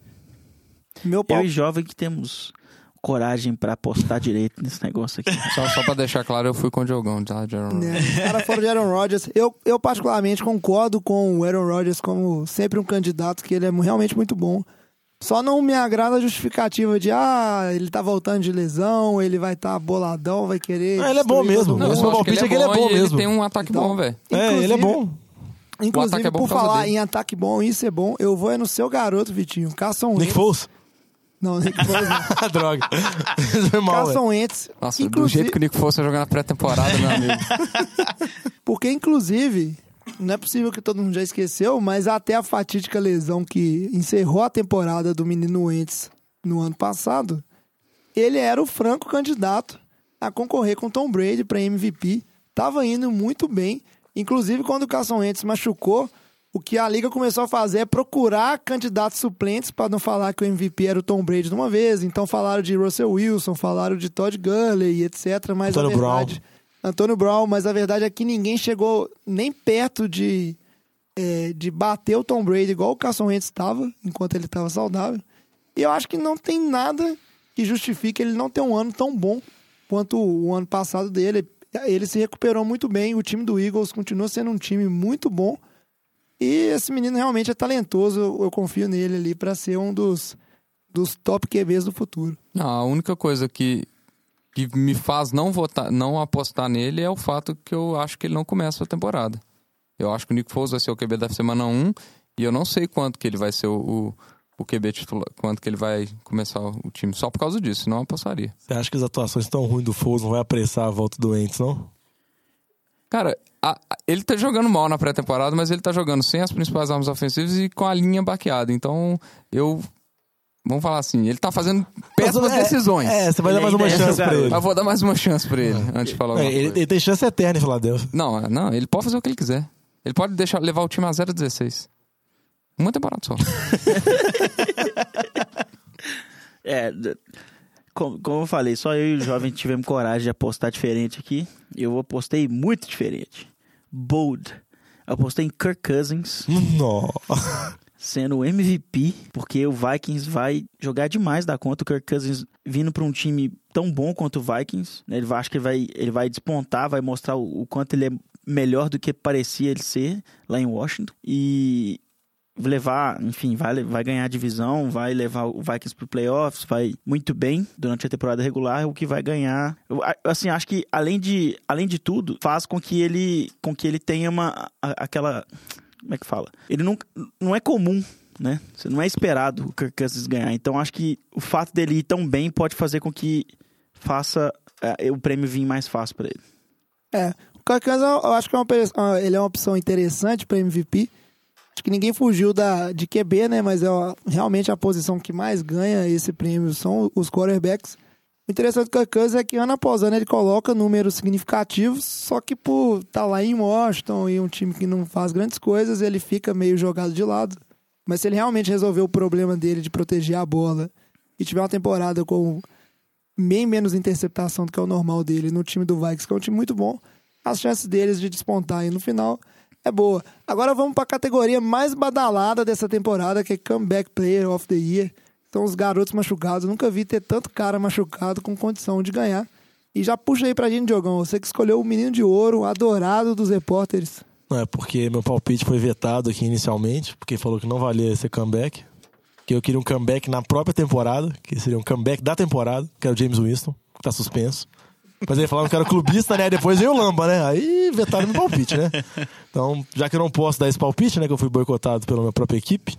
Meu pau... Eu e jovem que temos coragem para apostar direito nesse negócio aqui. Só, só para deixar claro, eu fui com o Diogão, tá? De Aaron Rodgers. É, cara fora de Aaron Rodgers. Eu, eu particularmente concordo com o Aaron Rodgers como sempre um candidato que ele é realmente muito bom. Só não me agrada a justificativa de, ah, ele tá voltando de lesão, ele vai estar tá boladão, vai querer. Ah, ele é bom mesmo. Não, meu palpite é que ele é bom, mesmo. Ele tem um ataque então, bom, velho. É, ele é bom. Inclusive, é bom por falar dele. em ataque bom, isso é bom, eu vou é no seu garoto, Vitinho. Carson Nick Foles? Não, Nick Foles não. Droga. Carson Wentz. Nossa, inclusive... do jeito que o Nick Foles tá jogando na pré-temporada, meu amigo. Porque, inclusive, não é possível que todo mundo já esqueceu, mas até a fatídica lesão que encerrou a temporada do menino Wentz no ano passado, ele era o franco candidato a concorrer com Tom Brady para MVP. Tava indo muito bem. Inclusive, quando o Carson Wentz machucou, o que a liga começou a fazer é procurar candidatos suplentes para não falar que o MVP era o Tom Brady de uma vez. Então falaram de Russell Wilson, falaram de Todd Gurley, etc. Mas Antônio a verdade, Brown. Antônio Brown, mas a verdade é que ninguém chegou nem perto de, é, de bater o Tom Brady igual o Carson Wentz estava, enquanto ele estava saudável. E eu acho que não tem nada que justifique ele não ter um ano tão bom quanto o ano passado dele. Ele se recuperou muito bem, o time do Eagles continua sendo um time muito bom e esse menino realmente é talentoso, eu confio nele ali para ser um dos, dos top QBs do futuro. Não, a única coisa que, que me faz não votar, não apostar nele é o fato que eu acho que ele não começa a temporada. Eu acho que o Nick Foles vai ser o QB da semana 1 e eu não sei quanto que ele vai ser o, o, o QB titular, quanto que ele vai começar o time. Só por causa disso, não apostaria. Você acha que as atuações tão ruins do Foles não vai apressar a volta do Ents, não? Cara, a, a, ele tá jogando mal na pré-temporada, mas ele tá jogando sem as principais armas ofensivas e com a linha baqueada. Então, eu. Vamos falar assim, ele tá fazendo péssimas é, decisões. É, você vai dar mais uma chance pra ele. Eu vou dar mais uma chance pra ele, antes de falar é, ele, ele, tem chance eterna em Philadelphia. Não, não, ele pode fazer o que ele quiser. Ele pode deixar, levar o time a 0 a 16. Uma temporada só. é, como, como, eu falei, só eu e o jovem tivemos coragem de apostar diferente aqui. Eu apostei muito diferente. Bold. Eu apostei em Kirk Cousins. Nossa. Sendo o MVP, porque o Vikings vai jogar demais da conta. O Kirk Cousins vindo para um time tão bom quanto o Vikings. Né? Ele vai, acho que ele vai, ele vai despontar, vai mostrar o, o quanto ele é melhor do que parecia ele ser lá em Washington. E levar, enfim, vai, vai ganhar a divisão, vai levar o Vikings pro playoffs, vai muito bem durante a temporada regular, o que vai ganhar. Eu, assim, acho que além de, além de tudo, faz com que ele com que ele tenha uma aquela como é que fala? Ele não, não é comum né? Você não é esperado o Kirk Cousins ganhar. Então acho que o fato dele ir tão bem pode fazer com que faça é, o prêmio vir mais fácil para ele. É, o Kirk Cousins eu acho que é uma, ele é uma opção interessante para MVP Acho que ninguém fugiu da, de QB, né? Mas é realmente a posição que mais ganha esse prêmio são os quarterbacks. O interessante do Kirk é que ano após ano ele coloca números significativos, só que por estar tá lá em Washington e um time que não faz grandes coisas, ele fica meio jogado de lado. Mas se ele realmente resolver o problema dele de proteger a bola e tiver uma temporada com bem menos interceptação do que é o normal dele no time do Vikings, que é um time muito bom, as chances deles de despontar aí no final é boa. Agora vamos para a categoria mais badalada dessa temporada, que é Comeback Player of the Year. São os garotos machucados. Nunca vi ter tanto cara machucado com condição de ganhar. E já puxa aí pra gente, Diogão. Você que escolheu o menino de ouro, adorado dos repórteres. Não, é porque meu palpite foi vetado aqui inicialmente, porque falou que não valia esse comeback. Que eu queria um comeback na própria temporada, que seria um comeback da temporada, que era o James Winston, que tá suspenso. Mas ele falava que era clubista, né? Depois o Lamba, né? Aí vetaram meu palpite, né? Então, já que eu não posso dar esse palpite, né? Que eu fui boicotado pela minha própria equipe,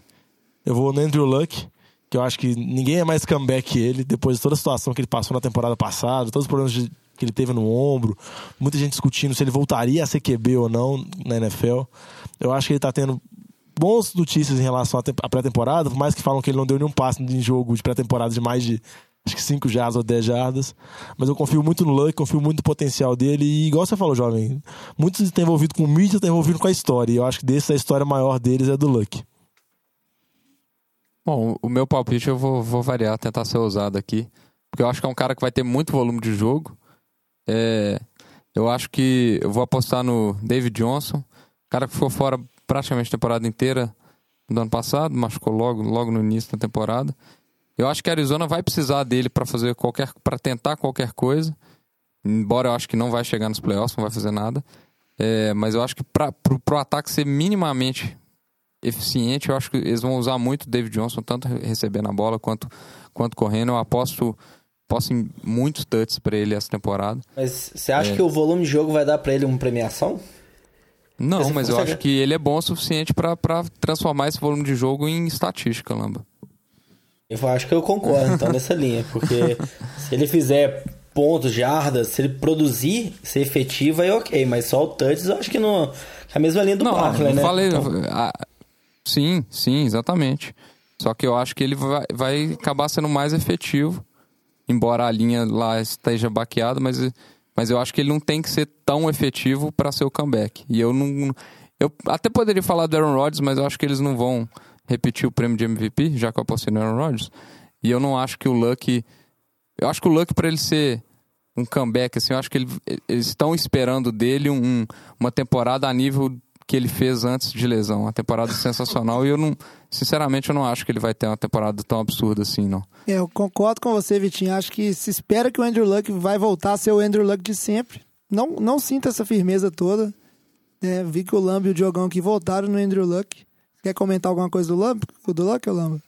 eu vou no Andrew Luck, que eu acho que ninguém é mais comeback que ele, depois de toda a situação que ele passou na temporada passada, todos os problemas de, que ele teve no ombro, muita gente discutindo se ele voltaria a ser QB ou não na NFL. Eu acho que ele tá tendo bons notícias em relação à pré-temporada, por mais que falam que ele não deu nenhum passo em jogo de pré-temporada de mais de acho que 5 jardas ou 10 jardas. Mas eu confio muito no Luck, confio muito no potencial dele. E igual você falou, jovem, muitos estão envolvidos com mídia, estão envolvidos com a história. E eu acho que desse a história maior deles é do Luck. Bom, o meu palpite eu vou, vou variar, tentar ser ousado aqui. Porque eu acho que é um cara que vai ter muito volume de jogo. É, eu acho que eu vou apostar no David Johnson, cara que ficou fora praticamente a temporada inteira do ano passado, machucou logo, logo no início da temporada. Eu acho que a Arizona vai precisar dele para fazer qualquer, para tentar qualquer coisa. Embora eu acho que não vai chegar nos playoffs, não vai fazer nada. É, mas eu acho que para o ataque ser minimamente eficiente, eu acho que eles vão usar muito o David Johnson, tanto recebendo a bola quanto, quanto correndo. Eu aposto, aposto em muitos touches para ele essa temporada. Mas você acha é. que o volume de jogo vai dar para ele uma premiação? Não, mas, mas eu acho que ele é bom o suficiente para transformar esse volume de jogo em estatística, Lamba. Eu acho que eu concordo, então, nessa linha. Porque se ele fizer pontos, jardas, se ele produzir, ser efetivo, aí ok. Mas só o touch, eu acho que não... É a mesma linha do não, né? Falei, então... sim, sim, exatamente. Só que eu acho que ele vai, vai acabar sendo mais efetivo. Embora a linha lá esteja baqueada, mas mas eu acho que ele não tem que ser tão efetivo para ser o comeback. E eu não. Eu até poderia falar do Aaron Rodgers, mas eu acho que eles não vão repetir o prêmio de MVP, já que eu apostei no Aaron Rodgers. E eu não acho que o Luck. Eu acho que o Luck, para ele ser um comeback, assim, eu acho que ele, eles estão esperando dele um, uma temporada a nível que ele fez antes de lesão. Uma temporada sensacional. E eu não. Sinceramente, eu não acho que ele vai ter uma temporada tão absurda assim, não. É, eu concordo com você, Vitinho. Acho que se espera que o Andrew Luck vai voltar a ser o Andrew Luck de sempre. Não, não sinta essa firmeza toda. É, vi que o Lamb e o Diogão aqui voltaram no Andrew Luck. Quer comentar alguma coisa do Lamb? Do Luck ou Lamb?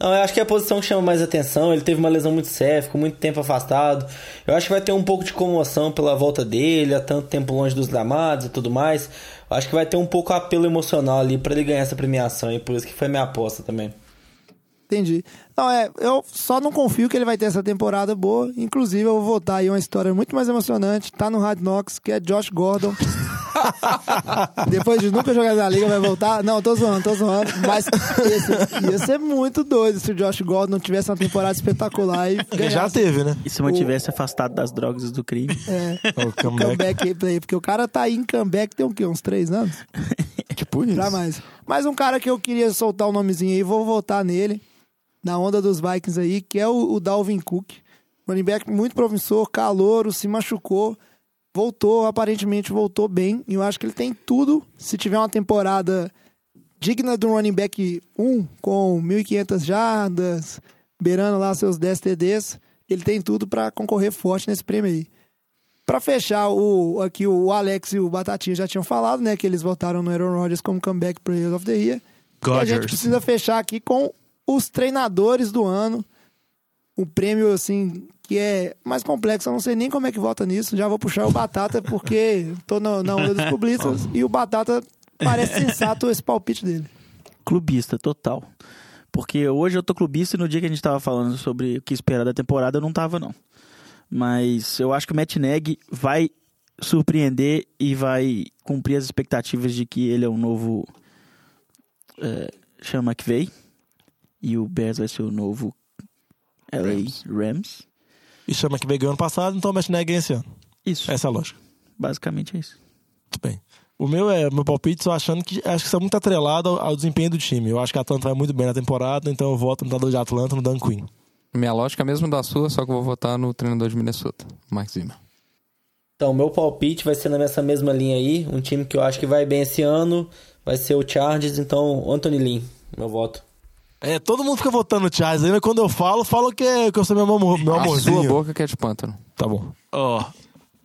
Não, eu acho que é a posição que chama mais atenção. Ele teve uma lesão muito séria, ficou muito tempo afastado. Eu acho que vai ter um pouco de comoção pela volta dele, há tanto tempo longe dos gramados e tudo mais. Eu acho que vai ter um pouco apelo emocional ali para ele ganhar essa premiação, e por isso que foi minha aposta também. Entendi. Não, é, eu só não confio que ele vai ter essa temporada boa. Inclusive, eu vou votar aí uma história muito mais emocionante. Tá no Hard Knocks, que é Josh Gordon. Depois de nunca jogar na liga, vai voltar? Não, tô zoando, tô zoando. Mas esse, ia ser muito doido se o Josh Gordon não tivesse uma temporada espetacular e Já teve, né? E se mantivesse o... afastado das drogas e do crime. É. O comeback. comeback play, porque o cara tá aí em comeback tem o quê? Uns três anos? tipo isso. Pra mais. Mas um cara que eu queria soltar o um nomezinho aí, vou votar nele na onda dos Vikings aí, que é o, o Dalvin Cook. Running back muito promissor, calouro, se machucou, voltou, aparentemente voltou bem. E eu acho que ele tem tudo. Se tiver uma temporada digna de um running back 1, com 1.500 jardas, beirando lá seus 10 TDs, ele tem tudo para concorrer forte nesse prêmio aí. Para fechar, o, aqui o Alex e o Batatinha já tinham falado, né? Que eles votaram no Aaron Rodgers como comeback player of the year. E a gente precisa fechar aqui com os treinadores do ano. Um prêmio, assim, que é mais complexo. Eu não sei nem como é que vota nisso. Já vou puxar o Batata, porque tô na, onda dos clubistas. e o Batata parece sensato esse palpite dele. Clubista, total. Porque hoje eu tô clubista e no dia que a gente tava falando sobre o que esperar da temporada, eu não tava, não. Mas eu acho que o Matt Neg vai surpreender e vai cumprir as expectativas de que ele é um novo é, chama McVeigh e o Bears vai ser o novo LA Rams. Rams. E chama que veio ano passado, então o Matt Nagy esse ano. Isso. Essa é a lógica. Basicamente é isso. Muito bem. O meu é meu palpite, só achando que acho que está muito atrelado ao, ao, desempenho do time. Eu acho que a Atlanta vai muito bem na temporada, então eu voto no treinador de Atlanta, no Dan Quinn. Minha lógica é mesmo da sua, só que eu vou votar no treinador de Minnesota, Mike Zimmer. Então, meu palpite vai ser nessa mesma linha aí. Um time que eu acho que vai bem esse ano vai ser o Chargers, então Anthony Lynn, meu voto. É, todo mundo fica votando no Charles aí, mas quando eu falo, falo que, é, que eu sou meu, amor, meu amorzinho. A sua boca que é de pântano. Tá bom. Ó, oh,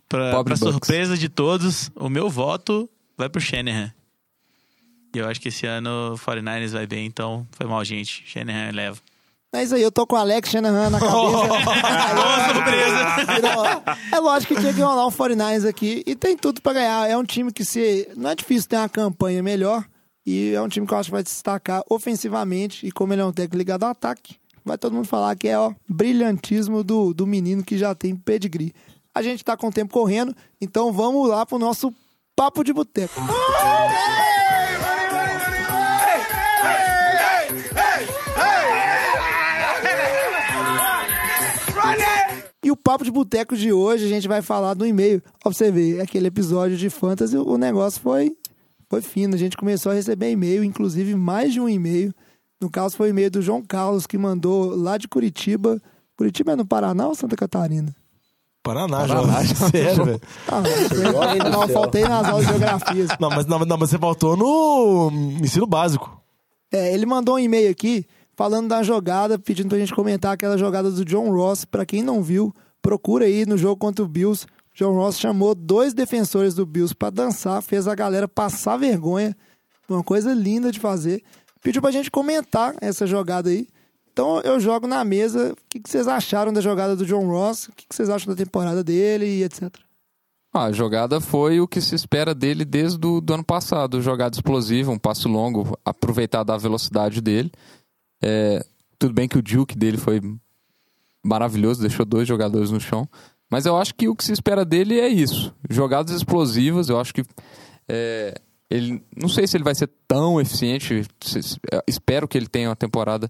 pra, pra surpresa de todos, o meu voto vai pro Shanahan. E eu acho que esse ano o 49ers vai bem, então foi mal, gente. Shanahan leva. É isso aí, eu tô com o Alex Shanahan na cabeça. Oh, surpresa! é lógico que tinha que rolar um 49ers aqui. E tem tudo pra ganhar. É um time que se... Não é difícil ter uma campanha melhor. E é um time que eu acho que vai destacar ofensivamente. E como ele é um técnico ligado ao ataque, vai todo mundo falar que é o brilhantismo do, do menino que já tem pedigree. A gente tá com o tempo correndo, então vamos lá pro nosso Papo de Boteco. Papo de Boteco de hoje, a gente vai falar do e-mail. Ver, aquele episódio de Fantasy, o negócio foi, foi fino. A gente começou a receber e-mail, inclusive mais de um e-mail. No caso, foi o e-mail do João Carlos, que mandou lá de Curitiba. Curitiba é no Paraná ou Santa Catarina? Paraná, Paraná já. Sério, velho. Ah, eu, não, faltei nas aulas de geografia. Não mas, não, não, mas você faltou no ensino básico. É, ele mandou um e-mail aqui falando da jogada, pedindo pra gente comentar aquela jogada do John Ross. Pra quem não viu, procura aí no jogo contra o Bills. John Ross chamou dois defensores do Bills para dançar, fez a galera passar vergonha. Uma coisa linda de fazer. Pediu pra gente comentar essa jogada aí. Então eu jogo na mesa. O que, vocês acharam da jogada do John Ross? O que, vocês acham da temporada dele e etc. Ah, a jogada foi o que se espera dele desde o do ano passado. Jogada explosiva, um passo longo, aproveitar da velocidade dele. É, tudo bem que o Duke dele foi maravilhoso, deixou dois jogadores no chão. Mas eu acho que o que se espera dele é isso. Jogadas explosivas, eu acho que. É, ele, não sei se ele vai ser tão eficiente. Espero que ele tenha uma temporada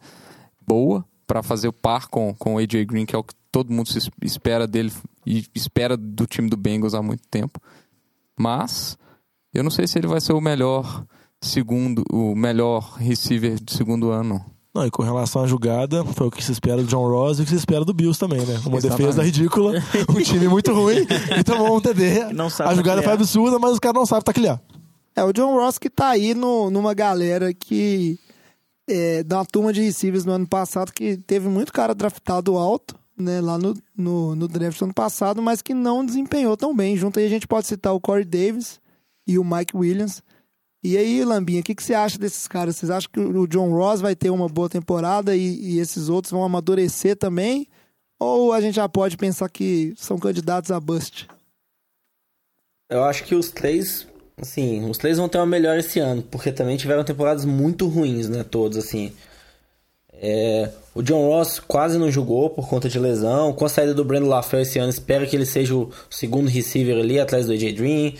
boa para fazer o par com, com o AJ Green, que é o que todo mundo se espera dele e espera do time do Bengals há muito tempo. Mas eu não sei se ele vai ser o melhor segundo, o melhor receiver de segundo ano. Não, e com relação à jogada, foi o que se espera do John Ross e o que se espera do Bills também, né? Uma Exatamente. defesa ridícula, um time muito ruim e tomou um TD. a jogada foi absurda, mas os caras não sabem taclear. É, o John Ross que tá aí no, numa galera que. É, da turma de receivers no ano passado que teve muito cara draftado alto, né, lá no, no, no draft do ano passado, mas que não desempenhou tão bem. Junto aí a gente pode citar o Corey Davis e o Mike Williams. E aí, Lambinha, o que, que você acha desses caras? Vocês acham que o John Ross vai ter uma boa temporada e, e esses outros vão amadurecer também? Ou a gente já pode pensar que são candidatos a bust? Eu acho que os três, assim, os três vão ter uma melhor esse ano, porque também tiveram temporadas muito ruins, né, todos, assim. É, o John Ross quase não jogou por conta de lesão. Com a saída do Brandon LaFleur esse ano, espero que ele seja o segundo receiver ali, atrás do AJ Dream.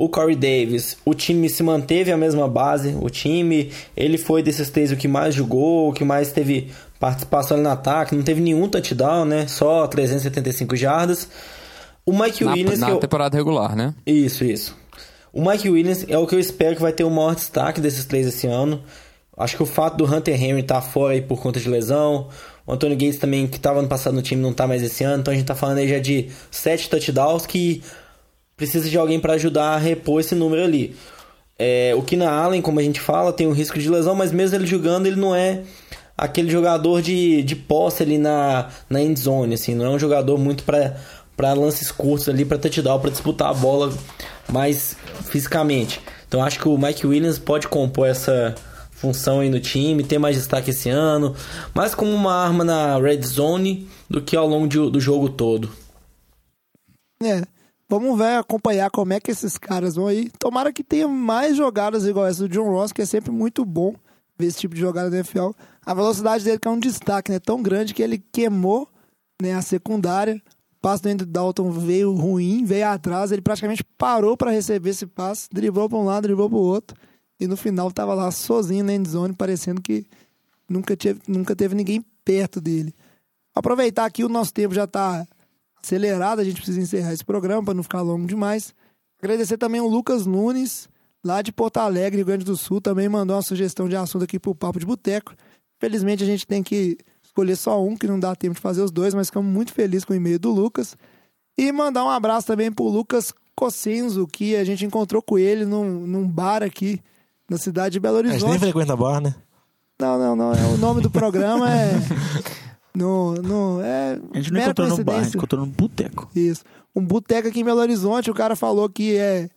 O Corey Davis, o time se manteve a mesma base. O time, ele foi desses três o que mais jogou, o que mais teve participação ali no ataque. Não teve nenhum touchdown, né? Só 375 jardas. O Mike na, Williams. Na eu... temporada regular, né? Isso, isso. O Mike Williams é o que eu espero que vai ter o maior destaque desses três esse ano. Acho que o fato do Hunter Henry estar tá fora aí por conta de lesão, o Antônio Gates também, que estava no passado no time, não está mais esse ano, então a gente está falando aí já de sete touchdowns que precisa de alguém para ajudar a repor esse número ali. É, o Keenan Allen, como a gente fala, tem um risco de lesão, mas mesmo ele jogando, ele não é aquele jogador de, de posse ali na, na end zone, assim, não é um jogador muito para lances curtos ali, para touchdown, para disputar a bola mais fisicamente. Então acho que o Mike Williams pode compor essa função aí no time, ter mais destaque esse ano, mais como uma arma na red zone do que ao longo de, do jogo todo. É, vamos ver, acompanhar como é que esses caras vão aí. Tomara que tenha mais jogadas igual essa do John Ross, que é sempre muito bom ver esse tipo de jogada no NFL. A velocidade dele que é um destaque, né? Tão grande que ele queimou né, a secundária. O passe do Andrew Dalton veio ruim, veio atrás, ele praticamente parou para receber esse passe, driblou para um lado, driblou para o outro. E no final tava lá sozinho na endzone, parecendo que nunca, teve, nunca teve ninguém perto dele. Aproveitar aqui, o nosso tempo já está acelerado, a gente precisa encerrar esse programa para não ficar longo demais. Agradecer também o Lucas Nunes, lá de Porto Alegre, Rio Grande do Sul, também mandou uma sugestão de assunto aqui pro Papo de Boteco. Felizmente a gente tem que escolher só um, que não dá tempo de fazer os dois, mas ficamos muito felizes com o e-mail do Lucas. E mandar um abraço também pro Lucas Cossenzo, que a gente encontrou com ele num, num bar aqui na cidade de Belo Horizonte. A gente nem frequenta bar, né? Não, não, não. É, o nome do programa é. No, no, é a gente não encontrou no bar, a gente encontrou no boteco. Isso. Um boteco aqui em Belo Horizonte, o cara falou que é,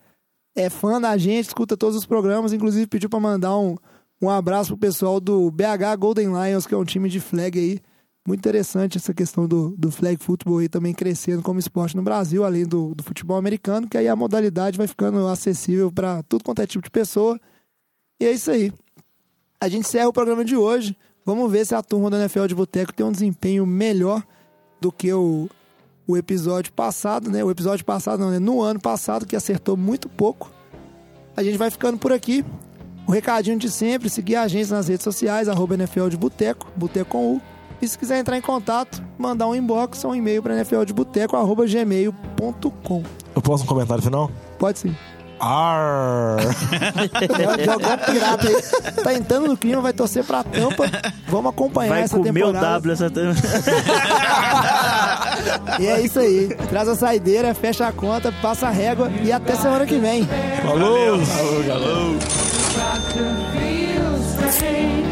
é fã da gente, escuta todos os programas, inclusive pediu para mandar um, um abraço pro pessoal do BH Golden Lions, que é um time de flag aí. Muito interessante essa questão do, do flag football aí também crescendo como esporte no Brasil, além do, do futebol americano, que aí a modalidade vai ficando acessível para tudo quanto é tipo de pessoa. E é isso aí. A gente encerra o programa de hoje. Vamos ver se a turma da NFL de Boteco tem um desempenho melhor do que o, o episódio passado, né? O episódio passado, não, né? No ano passado, que acertou muito pouco. A gente vai ficando por aqui. O recadinho de sempre, seguir a gente nas redes sociais, arroba NFL de Boteco, Boteco com U. E se quiser entrar em contato, mandar um inbox ou um e-mail para nfldeboteco.gmail.com. Eu posso um comentário final? Pode sim. Arr. Jogou pirata aí. Tá entrando no clima, vai torcer pra tampa. Vamos acompanhar Vai essa comer temporada. o W essa temporada. E é isso aí. Traz a saideira, fecha a conta, passa a régua e até semana que vem. Falou! Falou, galera. Feels strange